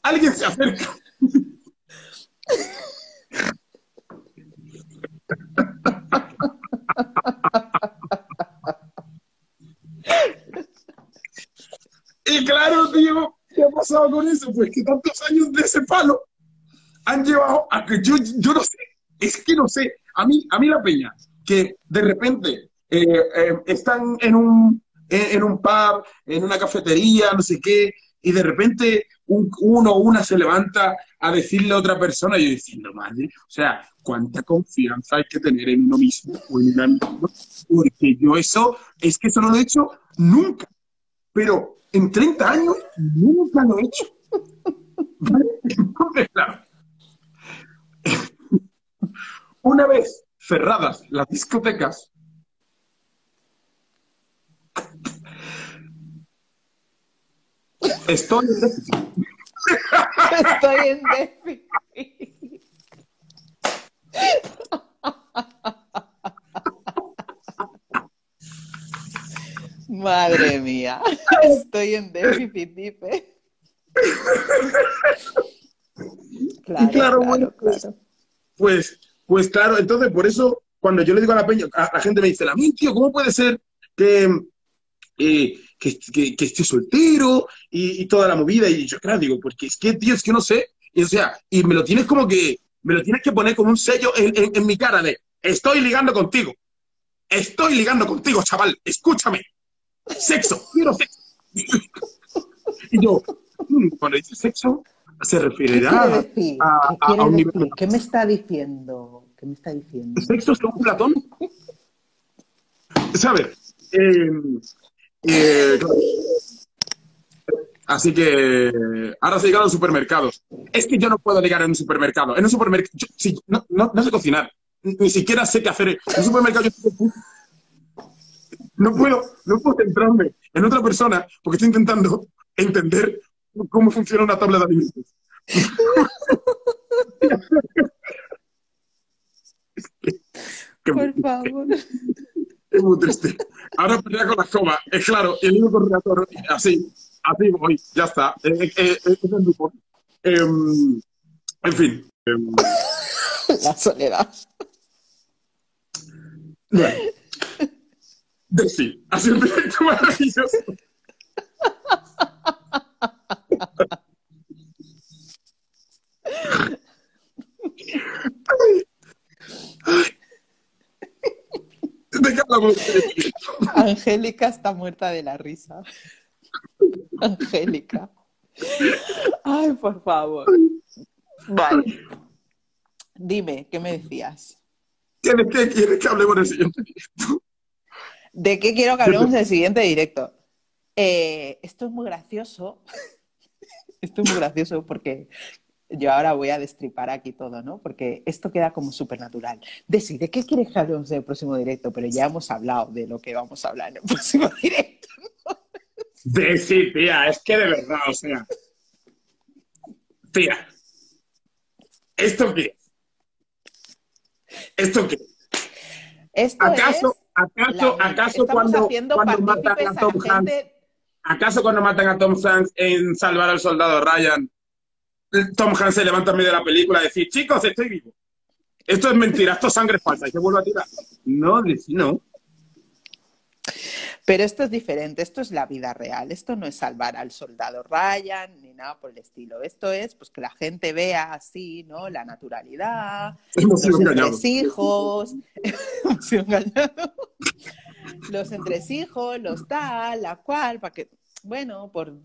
alguien se acerca. y claro, tío, ¿qué ha pasado con eso? Pues que tantos años de ese palo han llevado a que yo, yo no sé, es que no sé, a mí, a mí la peña, que de repente eh, eh, están en un, en, un pub, en una cafetería, no sé qué, y de repente uno o una se levanta a decirle a otra persona, yo diciendo, madre, o sea, cuánta confianza hay que tener en uno mismo un porque yo eso, es que eso no lo he hecho nunca, pero en 30 años nunca lo he hecho. una vez cerradas las discotecas, Estoy en déficit. Estoy en déficit. Madre mía, estoy en déficit, dice. Claro, claro, bueno, pues, pues, pues, claro, entonces por eso cuando yo le digo a la peña, a la gente me dice, la tío, ¿cómo puede ser que, eh, que, que, esté soltero y, toda la movida. Y yo, claro, digo, porque es que, tío, es que no sé. Y, o sea, y me lo tienes como que, me lo tienes que poner como un sello en, en, mi cara de, estoy ligando contigo. Estoy ligando contigo, chaval. Escúchame. Sexo, quiero sexo. y yo, mm, cuando dice sexo, se referirá ¿Qué a, a, un nivel... ¿Qué me está diciendo? ¿Qué me está diciendo? ¿Sexo según Platón? ¿Sabes? Eh, eh, así que ahora se llega a los supermercados. Es que yo no puedo llegar en un supermercado. En un supermercado, no, no, sé cocinar. Ni siquiera sé qué hacer. En un supermercado no puedo, no puedo centrarme en otra persona porque estoy intentando entender cómo funciona una tabla de alimentos. Por favor. Es muy triste. Ahora pelea con la escoba, es claro, y el único relator, así, así voy, ya está. Eh, eh, eh. Em, en fin. Em. La soledad. Bueno. Sí, ha sido un proyecto maravilloso. Ay. Angélica está muerta de la risa. Angélica. Ay, por favor. Vale. Dime, ¿qué me decías? ¿De qué quieres que hablemos en el siguiente directo? ¿De qué quiero que hablemos en el siguiente directo? Eh, esto es muy gracioso. Esto es muy gracioso porque yo ahora voy a destripar aquí todo, ¿no? Porque esto queda como súper natural. Desi, ¿de qué quieres que hablemos en el próximo directo? Pero ya hemos hablado de lo que vamos a hablar en el próximo directo. ¿no? Desi, tía, es que de verdad, o sea. Tía, ¿esto qué? ¿Esto qué? Esto ¿Acaso, es acaso, acaso cuando, cuando matan a Tom Hanks? ¿Acaso cuando matan a Tom Hanks en Salvar al Soldado Ryan Tom Hanks se levanta en medio de la película y decir, chicos, estoy vivo. Esto es mentira, esto es sangre falsa, y se vuelve a tirar. No, no. Pero esto es diferente, esto es la vida real, esto no es salvar al soldado Ryan ni nada por el estilo. Esto es pues que la gente vea así, ¿no? La naturalidad, los entresijos, los entresijos, los tal, la cual, para que, bueno, por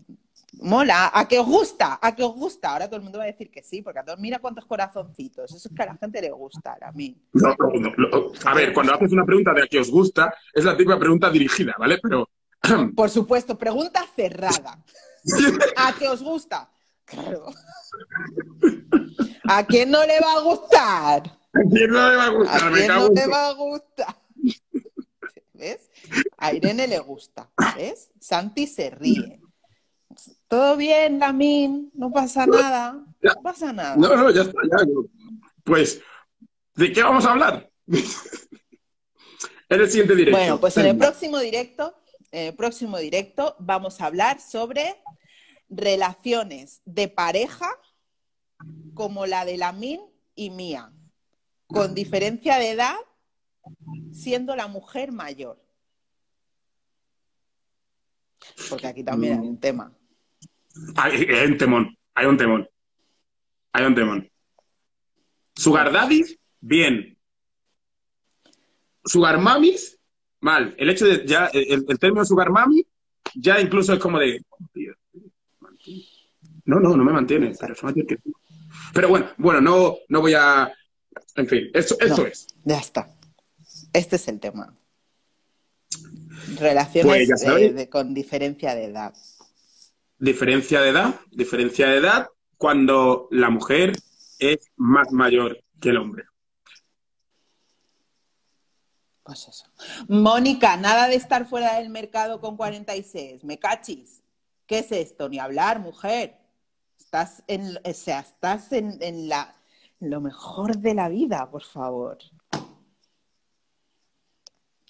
Mola, a que os gusta, a que os gusta. Ahora todo el mundo va a decir que sí, porque a todos mira cuántos corazoncitos. Eso es que a la gente le gusta, a mí. a ver, cuando haces una pregunta de a qué os gusta, es la típica pregunta dirigida, ¿vale? Pero Por supuesto, pregunta cerrada. ¿A qué os gusta? Claro. ¿A quién no le va a gustar? ¿A quién no le va a gustar? ¿A quién no le va a gustar? ¿Ves? A Irene le gusta. ¿Ves? Santi se ríe. Todo bien, Lamin, no pasa nada. Ya. No pasa nada. No, no, ya está, ya. Pues, ¿de qué vamos a hablar? en el siguiente directo. Bueno, pues en el próximo directo, en el próximo directo vamos a hablar sobre relaciones de pareja como la de Lamin y mía, con diferencia de edad, siendo la mujer mayor. Porque aquí también hay un tema. Hay, hay un temón, hay un temón. Hay un temón. Sugar daddies, bien. Sugar mamis, mal. El hecho de ya, el, el término sugar mami, ya incluso es como de. No, no, no me mantiene. Pero, bueno, bueno, no, no voy a. En fin, eso, eso No. es. Ya está. Este es el tema. Relaciones Pues eh, de- con diferencia de edad. Diferencia de edad, diferencia de edad cuando la mujer es más mayor que el hombre. Pues eso. Mónica, nada de estar fuera del mercado con 46. Me cachis. ¿Qué es esto? Ni hablar, mujer. Estás en, o sea, estás en, en la, lo mejor de la vida, por favor.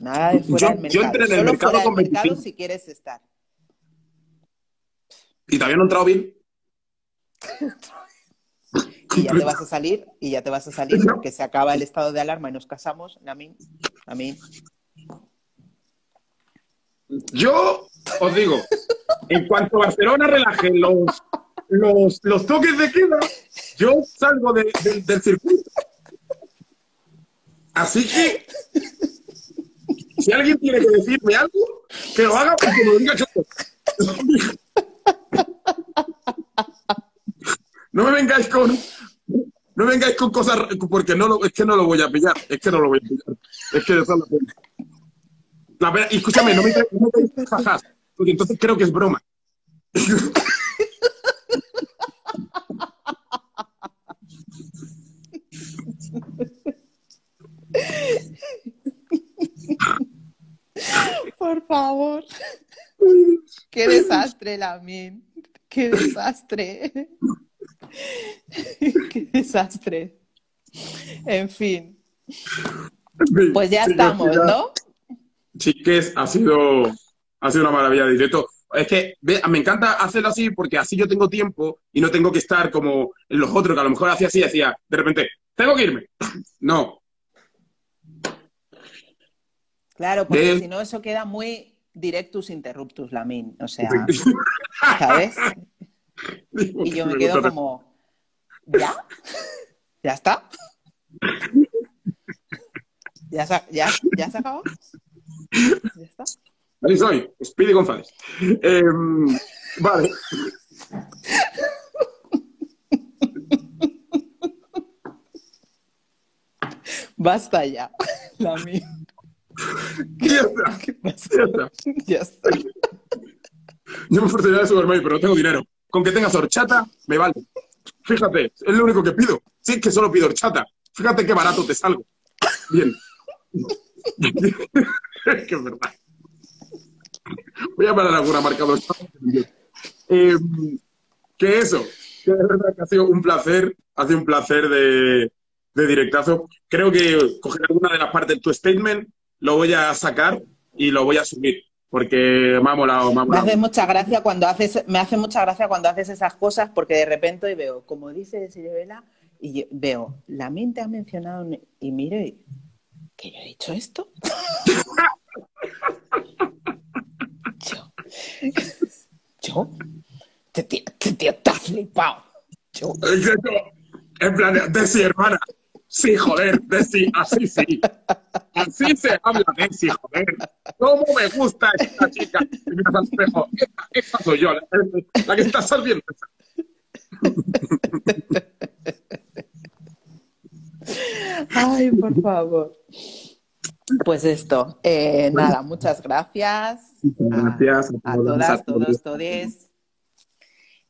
Nada de fuera Yo- del yo mercado. entré en el Solo mercado fuera del con mercado 25. si quieres estar. Y todavía no he entrado bien. Y ya te vas a salir, y ya te vas a salir porque se acaba el estado de alarma y nos casamos. A mí. Yo os digo, en cuanto Barcelona relaje los, los, los toques de queda, yo salgo de- de- del circuito. Así que, si alguien tiene que decirme algo, que lo haga porque me lo diga yo. No me vengáis con, no me vengáis con cosas, porque no lo, es que no lo voy a pillar, es que no lo voy a pillar. Es que esa es la pena. La pena- y escúchame, no me no traigas jajas, porque entonces creo que es broma. Por favor. Qué desastre, Lamin. Qué desastre. Qué desastre. En fin. Pues ya estamos, ya- ¿no? Chiques, ha sido, ha sido una maravilla de directo. Es que ve, me encanta hacerlo así porque así yo tengo tiempo y no tengo que estar como los otros, que a lo mejor hacía así, decía, de repente, tengo que irme. No, Claro, porque De- si no, eso queda muy directus interruptus, Lamin. O sea, ¿sabes? Y yo me quedo como, ¿ya? ¿Ya está? ¿Ya se, ya, ¿Ya se acabó? ¿Ya está? Ahí soy, Speedy González. Em, vale. Basta ya, Lamin. Ya está, ya está. Ya está. Yo me ofrecería de Superman, pero no tengo dinero. Con que tengas horchata, me vale. Fíjate, es lo único que pido. Sí, es que solo pido horchata. Fíjate qué barato te salgo. Bien. es que es verdad. Voy a parar alguna marca de horchata. Eh, que eso, verdad que ha sido un placer, ha sido un placer de, de directazo. Creo que coger alguna de las partes de tu statement, lo voy a sacar y lo voy a subir. Porque me ha molado, me ha Me hace mucha gracia cuando haces, me hace mucha gracia cuando haces esas cosas porque de repente veo, como dice Sirivela, y yo veo, la mente ha mencionado y miro y ¿que yo he dicho esto? yo, yo, te tío, te te has flipado. Yo. En plan, Desi, hermana. Sí, joder, Desi, así sí. Así se habla, Desi, joder. ¿Cómo me gusta esta chica? Y miras al espejo. Esta, esta soy yo, la, la que está saliendo. ay, por favor. Pues esto, eh, nada, muchas gracias. Gracias a, todas, todos, todes.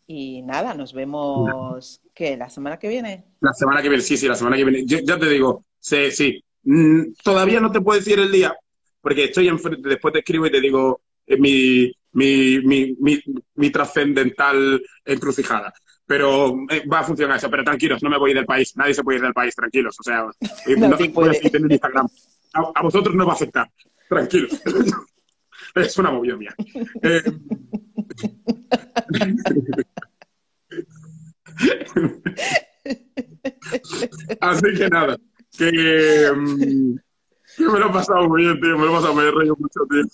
Y nada, nos vemos, ¿qué? ¿La semana que viene? La semana que viene, sí, sí, la semana que viene. Yo, ya te digo, sí, sí. Mm, todavía no te puedo decir el día, porque estoy enfrente, después te escribo y te digo eh, mi, mi, mi, mi, mi trascendental encrucijada. Pero eh, va a funcionar eso, pero tranquilos, no me voy del país, nadie se puede ir del país, tranquilos. O sea, eh, No no, te puedo puede. decir en Instagram. A, a vosotros no va a afectar, tranquilos. es una movida mía. Eh, Así que nada, que, mm, que me lo he pasado muy bien, tío, me lo he pasado, me he reído mucho, tío.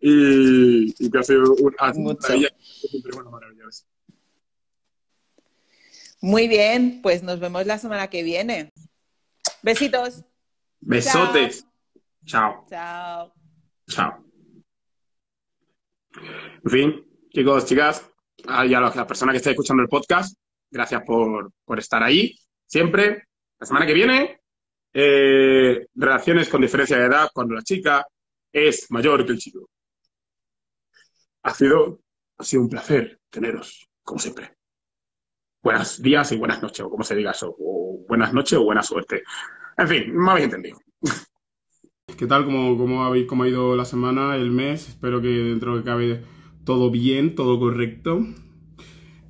Y, y que ha sido un, maravilla. Eso. Muy bien, pues nos vemos la semana que viene. Besitos. Besotes. Chao. Chao. Chao. En fin, chicos, chicas, y a las personas que estáis escuchando el podcast, gracias por, por estar ahí siempre. La semana que viene, eh, relaciones con diferencia de edad cuando la chica es mayor que el chico. Ha sido, ha sido un placer teneros, como siempre. Buenos días y buenas noches, o como se diga eso, o buenas noches o buena suerte. En fin, me habéis entendido. ¿Qué tal? ¿Cómo, cómo, habéis, ¿Cómo ha ido la semana, el mes? Espero que dentro de cabe todo bien, todo correcto.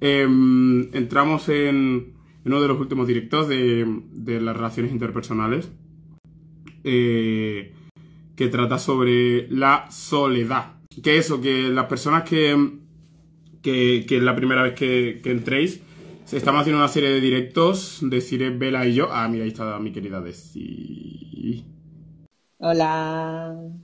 Em, entramos en uno de los últimos directos de, de las relaciones interpersonales, eh, que trata sobre la soledad. Que eso, que las personas que, que, que es la primera vez que, que entréis, estamos haciendo una serie de directos de Cire, Vela y yo. Ah, mira, ahí está mi querida Desi. Hola.